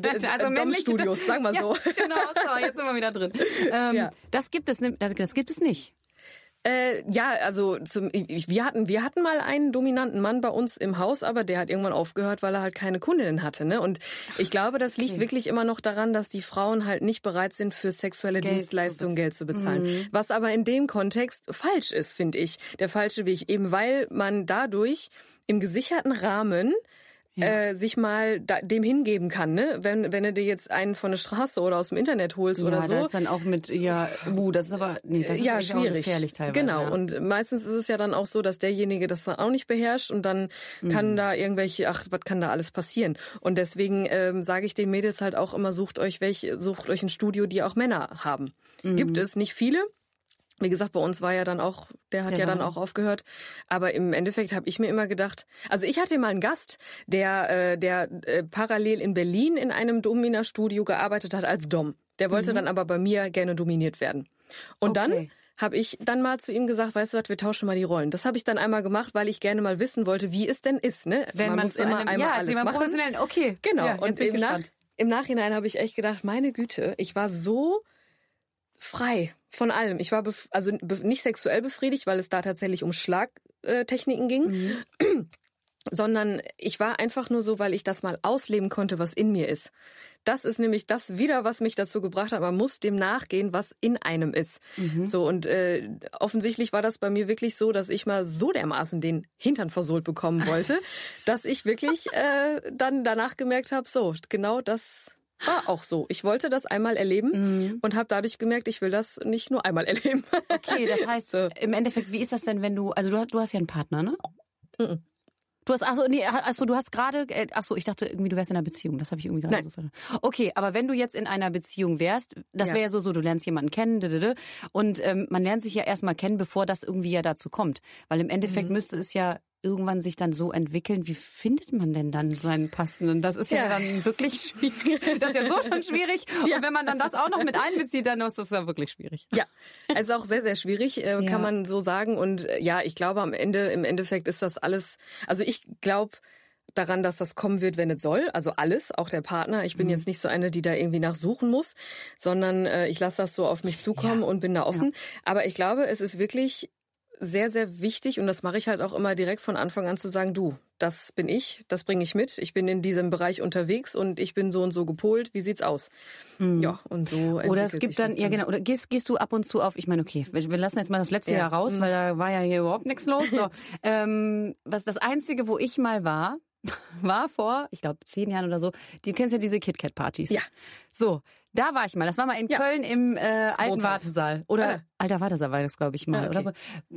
männliche- Dom-Studios, sagen wir so. Ja, genau, so, jetzt sind wir wieder drin. Ähm, Ja. Das gibt es, das gibt es nicht. Äh, ja, also zum, ich- wir hatten wir hatten mal einen dominanten Mann bei uns im Haus, aber der hat irgendwann aufgehört, weil er halt keine Kundinnen hatte. Ne? Und ich glaube, das liegt wirklich immer noch daran, dass die Frauen halt nicht bereit sind, für sexuelle Geld Dienstleistungen Geld zu bezahlen. Was aber in dem Kontext falsch ist, finde ich. Der falsche Weg, eben weil man dadurch im gesicherten Rahmen äh, sich mal da, dem hingeben kann, ne? Wenn wenn du dir jetzt einen von der Straße oder aus dem Internet holst ja, oder so, da ist dann auch mit, ja, uh, das ist aber, nee, das ist ja, schwierig. gefährlich teilweise. Genau. Ja. Und meistens ist es ja dann auch so, dass derjenige das dann auch nicht beherrscht und dann Mhm. kann da irgendwelche, ach, was kann da alles passieren? Und deswegen ähm, sage ich den Mädels halt auch immer, sucht euch welche, sucht euch ein Studio, die auch Männer haben. Mhm. Gibt es nicht viele. Wie gesagt, bei uns war ja dann auch, der hat Der ja dann auch aufgehört. Aber im Endeffekt habe ich mir immer gedacht, also ich hatte mal einen Gast, der, äh, der äh, parallel in Berlin in einem Domina-Studio gearbeitet hat als Dom. Der wollte dann aber bei mir gerne dominiert werden. Und dann Okay. habe ich dann mal zu ihm gesagt, weißt du was, wir tauschen mal die Rollen. Das habe ich dann einmal gemacht, weil ich gerne mal wissen wollte, wie es denn ist. Ne? Wenn man, muss zu immer einem, einmal ja, alles als jemand machen. professionell, okay. Genau. Ja, und im, Nach im Nachhinein habe ich echt gedacht, meine Güte, ich war so frei von allem. Ich war also nicht sexuell befriedigt, weil es da tatsächlich um Schlagtechniken ging, Mhm. sondern ich war einfach nur so, weil ich das mal ausleben konnte, was in mir ist. Das ist nämlich das wieder, was mich dazu gebracht hat. Man muss dem nachgehen, was in einem ist. Mhm. So und äh, offensichtlich war das bei mir wirklich so, dass ich mal so dermaßen den Hintern versohlt bekommen wollte, dass ich wirklich äh, dann danach gemerkt habe, so genau das war auch so. Ich wollte das einmal erleben und habe dadurch gemerkt, ich will das nicht nur einmal erleben. Okay, das heißt, So. im Endeffekt, wie ist das denn, wenn du, also du, hast- du hast ja einen Partner, ne? Mhm. Du hast, achso, nee, achso, du hast gerade, äh, achso, ich dachte irgendwie, du wärst in einer Beziehung. Das habe ich irgendwie gerade so verstanden. Okay, aber wenn du jetzt in einer Beziehung wärst, das Ja. wäre ja so, so, du lernst jemanden kennen, didede, und ähm, man lernt sich ja erstmal kennen, bevor das irgendwie ja dazu kommt. Weil im Endeffekt Mhm. müsste es ja irgendwann sich dann so entwickeln, wie findet man denn dann seinen passenden? Das ist ja, Ja. dann wirklich schwierig. Das ist ja so schon schwierig. Und wenn man dann das auch noch mit einbezieht, dann ist das ja wirklich schwierig. Ja, also auch sehr, sehr schwierig, äh, Ja. kann man so sagen. Und äh, ja, ich glaube am Ende, im Endeffekt ist das alles, also ich glaube daran, dass das kommen wird, wenn es soll. Also alles, auch der Partner. Ich bin jetzt nicht so eine, die da irgendwie nachsuchen muss, sondern äh, ich lasse das so auf mich zukommen Ja. und bin da offen. Aber ich glaube, es ist wirklich sehr, sehr wichtig und das mache ich halt auch immer direkt von Anfang an zu sagen, du, das bin ich, das bringe ich mit, ich bin in diesem Bereich unterwegs und ich bin so und so gepolt, wie sieht's aus? Ja, und so Mhm. Oder es gibt dann, das ja genau, oder gehst, gehst du ab und zu auf, ich meine, okay, wir lassen jetzt mal das letzte Ja. Jahr raus, weil da war ja hier überhaupt nichts los. So. ähm, was das Einzige, wo ich mal war, war vor, ich glaube, zehn Jahren oder so, du kennst ja diese KitKat-Partys. Ja. So, da war ich mal. Das war mal in Ja. Köln im äh, alten Wohnhaus. Wartesaal. Oder Ah. alter Wartesaal war das, glaube ich, mal. Ah, okay. oder?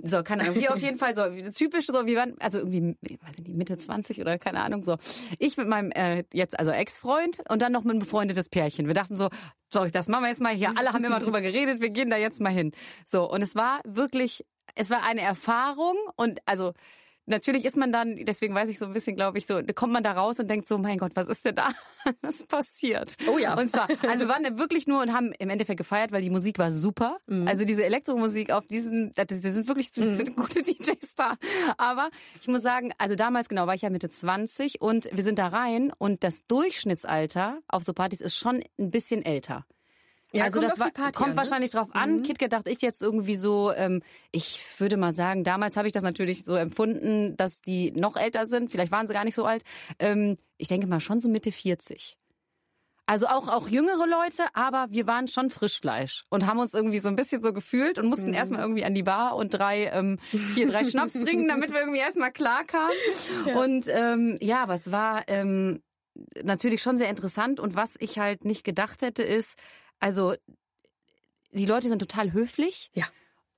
So, keine Ahnung. Wir auf jeden Fall so, typisch so, wir waren, also irgendwie, ich weiß nicht, Mitte 20 oder keine Ahnung, so. Ich mit meinem äh, jetzt also Ex-Freund und dann noch mit einem befreundetes Pärchen. Wir dachten so, so, das machen wir jetzt mal hier. Alle haben immer drüber geredet, wir gehen da jetzt mal hin. So, und es war wirklich, es war eine Erfahrung und also Natürlich ist man dann, deswegen weiß ich so ein bisschen, glaube ich, so, da kommt man da raus und denkt so, mein Gott, was ist denn da? Was passiert? Oh ja. Und zwar, also wir waren da wirklich nur und haben im Endeffekt gefeiert, weil die Musik war super. Mhm. Also diese Elektromusik auf diesen, das sind wirklich das sind gute DJs da. Aber ich muss sagen, also damals genau war ich ja Mitte 20 und wir sind da rein und das Durchschnittsalter auf so Partys ist schon ein bisschen älter. Ja, also das war, Party kommt ne? wahrscheinlich drauf an. KitKat dachte ich jetzt irgendwie so, ähm, ich würde mal sagen, damals habe ich das natürlich so empfunden, dass die noch älter sind. Vielleicht waren sie gar nicht so alt. Ähm, ich denke mal schon so Mitte 40. Also auch, auch jüngere Leute, aber wir waren schon Frischfleisch und haben uns irgendwie so ein bisschen so gefühlt und mussten erstmal irgendwie an die Bar und drei, ähm, hier drei Schnaps trinken, damit wir irgendwie erstmal klar kamen. Und ähm, ja, aber es war ähm, natürlich schon sehr interessant und was ich halt nicht gedacht hätte ist, also die Leute sind total höflich. Ja.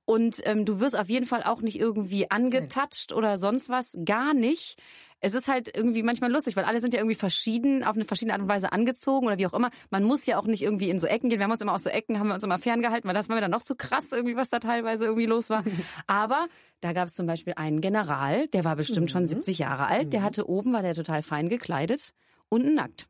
Und ähm, du wirst auf jeden Fall auch nicht irgendwie angetatscht oder sonst was. Gar nicht. Es ist halt irgendwie manchmal lustig, weil alle sind ja irgendwie verschieden, auf eine verschiedene Art und Weise angezogen oder wie auch immer. Man muss ja auch nicht irgendwie in so Ecken gehen. Wir haben uns immer aus so Ecken, haben wir uns immer ferngehalten, weil das war mir dann noch zu krass, irgendwie, was da teilweise irgendwie los war. Aber da gab es zum Beispiel einen General, der war bestimmt schon 70 Jahre alt. Der hatte oben, war der total fein gekleidet. Unten nackt.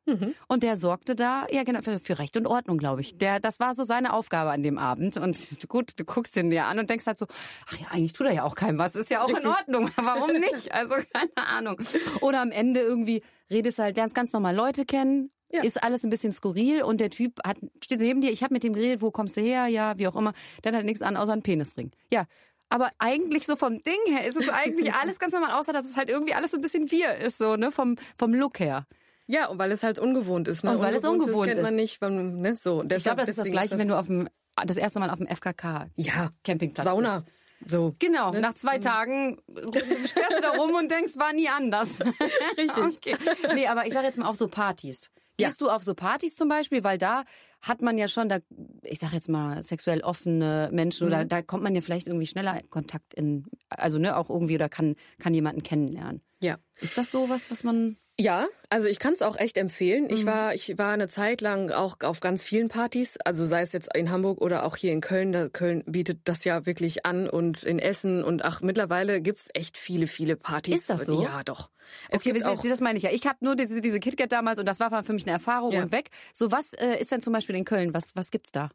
Und der sorgte da, ja genau, für, für Recht und Ordnung, glaube ich. Der, das war so seine Aufgabe an dem Abend. Und gut, du guckst ihn dir an und denkst halt so, ach ja, eigentlich tut er ja auch keinem was. Ist ja auch in Ordnung. Warum nicht? Also keine Ahnung. Oder am Ende irgendwie redest halt, lernst ganz normal Leute kennen. Ja. Ist alles ein bisschen skurril und der Typ hat, steht neben dir, ich habe mit dem geredet, wo kommst du her? Ja, wie auch immer. Der hat halt nichts an, außer einen Penisring. Ja, aber eigentlich so vom Ding her ist es eigentlich alles ganz normal, außer dass es halt irgendwie alles so ein bisschen wir ist, so, ne, vom, vom Look her. Ja, und weil es halt ungewohnt ist. Ne? Und weil es Ungewohntes ungewohnt kennt man ist. nicht. Weil, ne? so, Ich glaube, das ist das Gleiche, wenn du auf dem, das erste Mal auf dem FKK ja, Campingplatz Sauna. bist. So. Genau, Ne? nach zwei Tagen fährst du da rum und denkst, war nie anders. Richtig. Okay. Nee, aber ich sage jetzt mal auf so Partys. Gehst du auf so Partys zum Beispiel, weil da hat man ja schon, da, ich sage jetzt mal, sexuell offene Menschen oder da kommt man ja vielleicht irgendwie schneller in Kontakt in, also ne, auch irgendwie oder kann, kann jemanden kennenlernen. Ja. Ist das sowas, was man Ja, also ich kann es auch echt empfehlen. Mhm. Ich war, ich war eine Zeit lang auch auf ganz vielen Partys, also sei es jetzt in Hamburg oder auch hier in Köln. Da Köln bietet das ja wirklich an und in Essen und ach mittlerweile gibt's echt viele, viele Partys. Ist das so? Ja, doch. Es Okay, gibt auch das meine ich ja. Ich habe nur diese, diese KitKat damals und das war für mich eine Erfahrung Ja. und weg. So, was äh, ist denn zum Beispiel in Köln? Was, was gibt's da?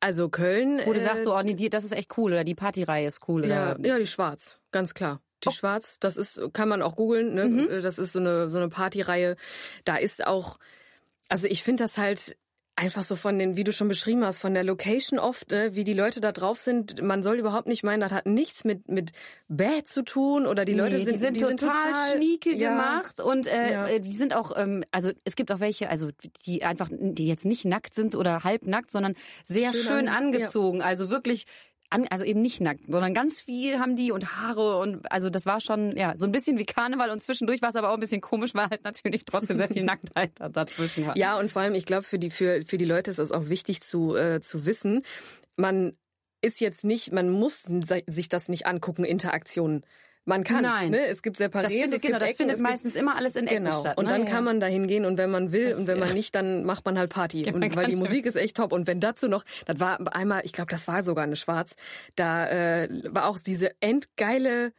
also Köln. Wo du äh, sagst so, oh nee, die, das ist echt cool oder die Partyreihe ist cool. Ja, Oder, ja, die Schwarz, ganz klar. Die Schwarz, das ist, kann man auch googeln, ne? Mhm. Das ist so eine, so eine Partyreihe. Da ist auch, also ich finde das halt einfach so von den, wie du schon beschrieben hast, von der Location oft, ne? wie die Leute da drauf sind. Man soll überhaupt nicht meinen, das hat nichts mit, mit Bad zu tun oder die Leute Nee, sind, die sind total, total schnieke ja. gemacht und äh, Ja. äh, die sind auch, ähm, also es gibt auch welche, also die einfach, die jetzt nicht nackt sind oder halbnackt, sondern sehr Schön schön, an- angezogen. Also wirklich, an, also eben nicht nackt, sondern ganz viel haben die und Haare und also das war schon, ja, so ein bisschen wie Karneval und zwischendurch war es aber auch ein bisschen komisch, weil halt natürlich trotzdem sehr viel Nacktheit da- dazwischen war. Ja, und vor allem, ich glaube, für die, für, für die Leute ist es auch wichtig zu, äh, zu wissen, man ist jetzt nicht, man muss sich das nicht angucken, Interaktionen. Man kann. Nein. Ne? Es gibt Separés, Das findet, es genau, das Ecken, findet es gibt- meistens immer alles in Ecken Genau. statt. Und ne? dann Ja. kann man da hingehen und wenn man will Das- und wenn man ja. nicht, dann macht man halt Party. Ja, man und weil die Musik ist echt top. Und wenn dazu noch, das war einmal, ich glaube, das war sogar eine Schwarz, da äh, war auch diese endgeile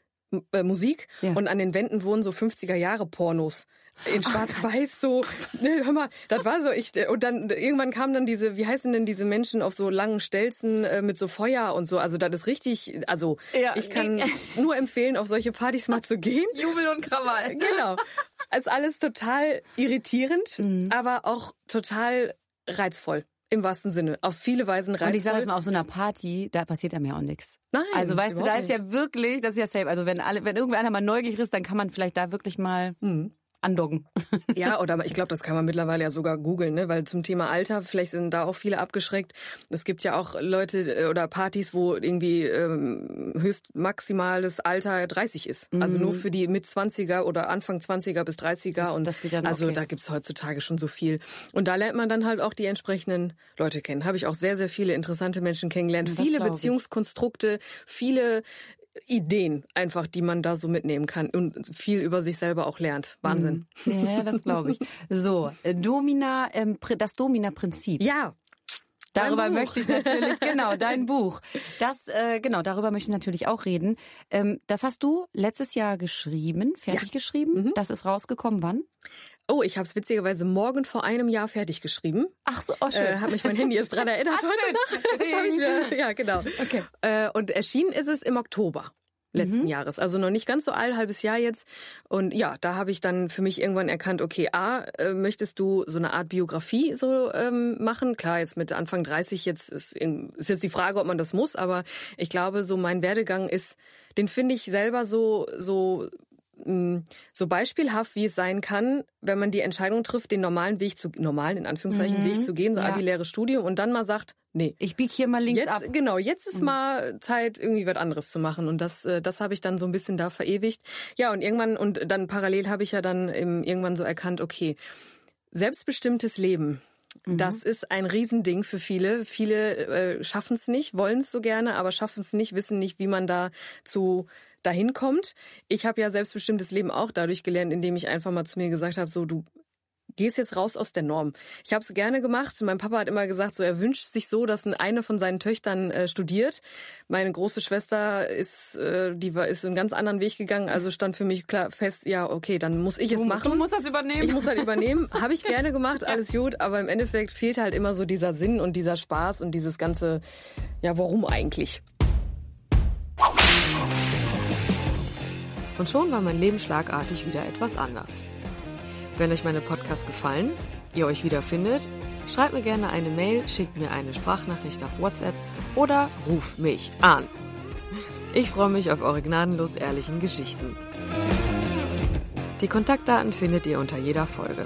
äh, Musik Ja. und an den Wänden wurden so 50er Jahre Pornos. In schwarz-weiß so, ne, hör mal, das war so, ich, und dann, irgendwann kamen dann diese, wie heißen denn diese Menschen auf so langen Stelzen äh, mit so Feuer und so, also das ist richtig, also Ja, ich kann nur empfehlen, auf solche Partys mal zu gehen. Jubel und Krawall. Genau. Ist alles total irritierend, Mhm. aber auch total reizvoll. Im wahrsten Sinne. Auf viele Weisen reizvoll. Und ich sage jetzt mal, auf so einer Party, da passiert einem ja auch nichts. Nein, Also weißt du, da ist ja wirklich, das ist ja safe. Also wenn alle, wenn irgendwer mal neugierig ist, dann kann man vielleicht da wirklich mal Mhm. Andocken. Ja, oder ich glaube, das kann man mittlerweile ja sogar googeln, ne? weil zum Thema Alter, vielleicht sind da auch viele abgeschreckt. Es gibt ja auch Leute äh, oder Partys, wo irgendwie ähm, höchst maximales Alter 30 ist. Also nur für die mit 20er oder Anfang 20er bis 30er. Mhm. Das- und dass dann- also okay. da gibt's heutzutage schon so viel. Und da lernt man dann halt auch die entsprechenden Leute kennen. Habe ich auch sehr, sehr viele interessante Menschen kennengelernt. Das viele. Beziehungskonstrukte, viele Ideen einfach, die man da so mitnehmen kann und viel über sich selber auch lernt. Wahnsinn. Ja, das glaube ich. So, äh, Domina, ähm, das Domina-Prinzip. Ja, Darüber möchte ich natürlich, genau, dein Buch. Das, äh, genau, darüber möchte ich natürlich auch reden. Ähm, das hast du letztes Jahr geschrieben, fertig geschrieben. Das ist rausgekommen wann? Oh, ich habe es witzigerweise morgen vor einem Jahr fertig geschrieben. Ach so, oh schön. Äh, hat mich mein Handy jetzt dran erinnert Ach, heute schön. Nacht. Ich mir, ja, genau. Okay. Äh, und erschienen ist es im Oktober letzten Jahres, also noch nicht ganz so alt, halbes Jahr jetzt. Und ja, da habe ich dann für mich irgendwann erkannt, okay, a, äh, möchtest du so eine Art Biografie so ähm, machen? Klar, jetzt mit Anfang 30 jetzt ist, ist jetzt die Frage, ob man das muss, aber ich glaube, so mein Werdegang ist, den finde ich selber so so so beispielhaft, wie es sein kann, wenn man die Entscheidung trifft, den normalen Weg zu normalen in Anführungszeichen Weg zu gehen, so Ja. abiläres Studium und dann mal sagt, nee, Ich bieg hier mal links jetzt ab. Mhm. genau, jetzt ist mal Zeit irgendwie was anderes zu machen und das äh, das habe ich dann so ein bisschen da verewigt. Ja, und irgendwann und dann parallel habe ich ja dann im, irgendwann so erkannt, okay, selbstbestimmtes Leben. Mhm. Das ist ein Riesending für viele. Viele äh, schaffen es nicht, wollen es so gerne, aber schaffen es nicht, wissen nicht, wie man da zu dahin kommt. Ich habe ja selbstbestimmtes Leben auch dadurch gelernt, indem ich einfach mal zu mir gesagt habe, so du gehst jetzt raus aus der Norm. Ich habe es gerne gemacht. Mein Papa hat immer gesagt, so er wünscht sich so, dass eine von seinen Töchtern äh, studiert. Meine große Schwester ist, äh, die war ist einen ganz anderen Weg gegangen. Also stand für mich klar fest, ja okay, dann muss ich es Du, machen. du musst das übernehmen. Ich muss halt übernehmen. Habe ich gerne gemacht, alles gut. Aber im Endeffekt fehlt halt immer so dieser Sinn und dieser Spaß und dieses ganze, ja, warum eigentlich? Und schon war mein Leben schlagartig wieder etwas anders. Wenn euch meine Podcasts gefallen, ihr euch wiederfindet, schreibt mir gerne eine Mail, schickt mir eine Sprachnachricht auf WhatsApp oder ruft mich an. Ich freue mich auf eure gnadenlos ehrlichen Geschichten. Die Kontaktdaten findet ihr unter jeder Folge.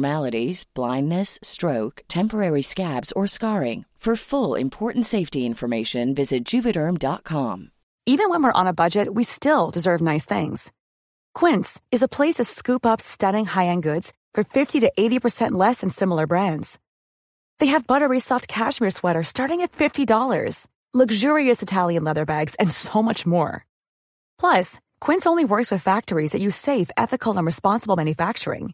blindness, stroke, temporary scabs, or scarring. For full important safety information, visit juvederm.com. Even when we're on a budget, we still deserve nice things. Quince is a place to scoop up stunning high-end goods for 50 to 80% less than similar brands. They have buttery soft cashmere sweaters starting at $50, luxurious Italian leather bags, and so much more. Plus, Quince only works with factories that use safe, ethical, and responsible manufacturing.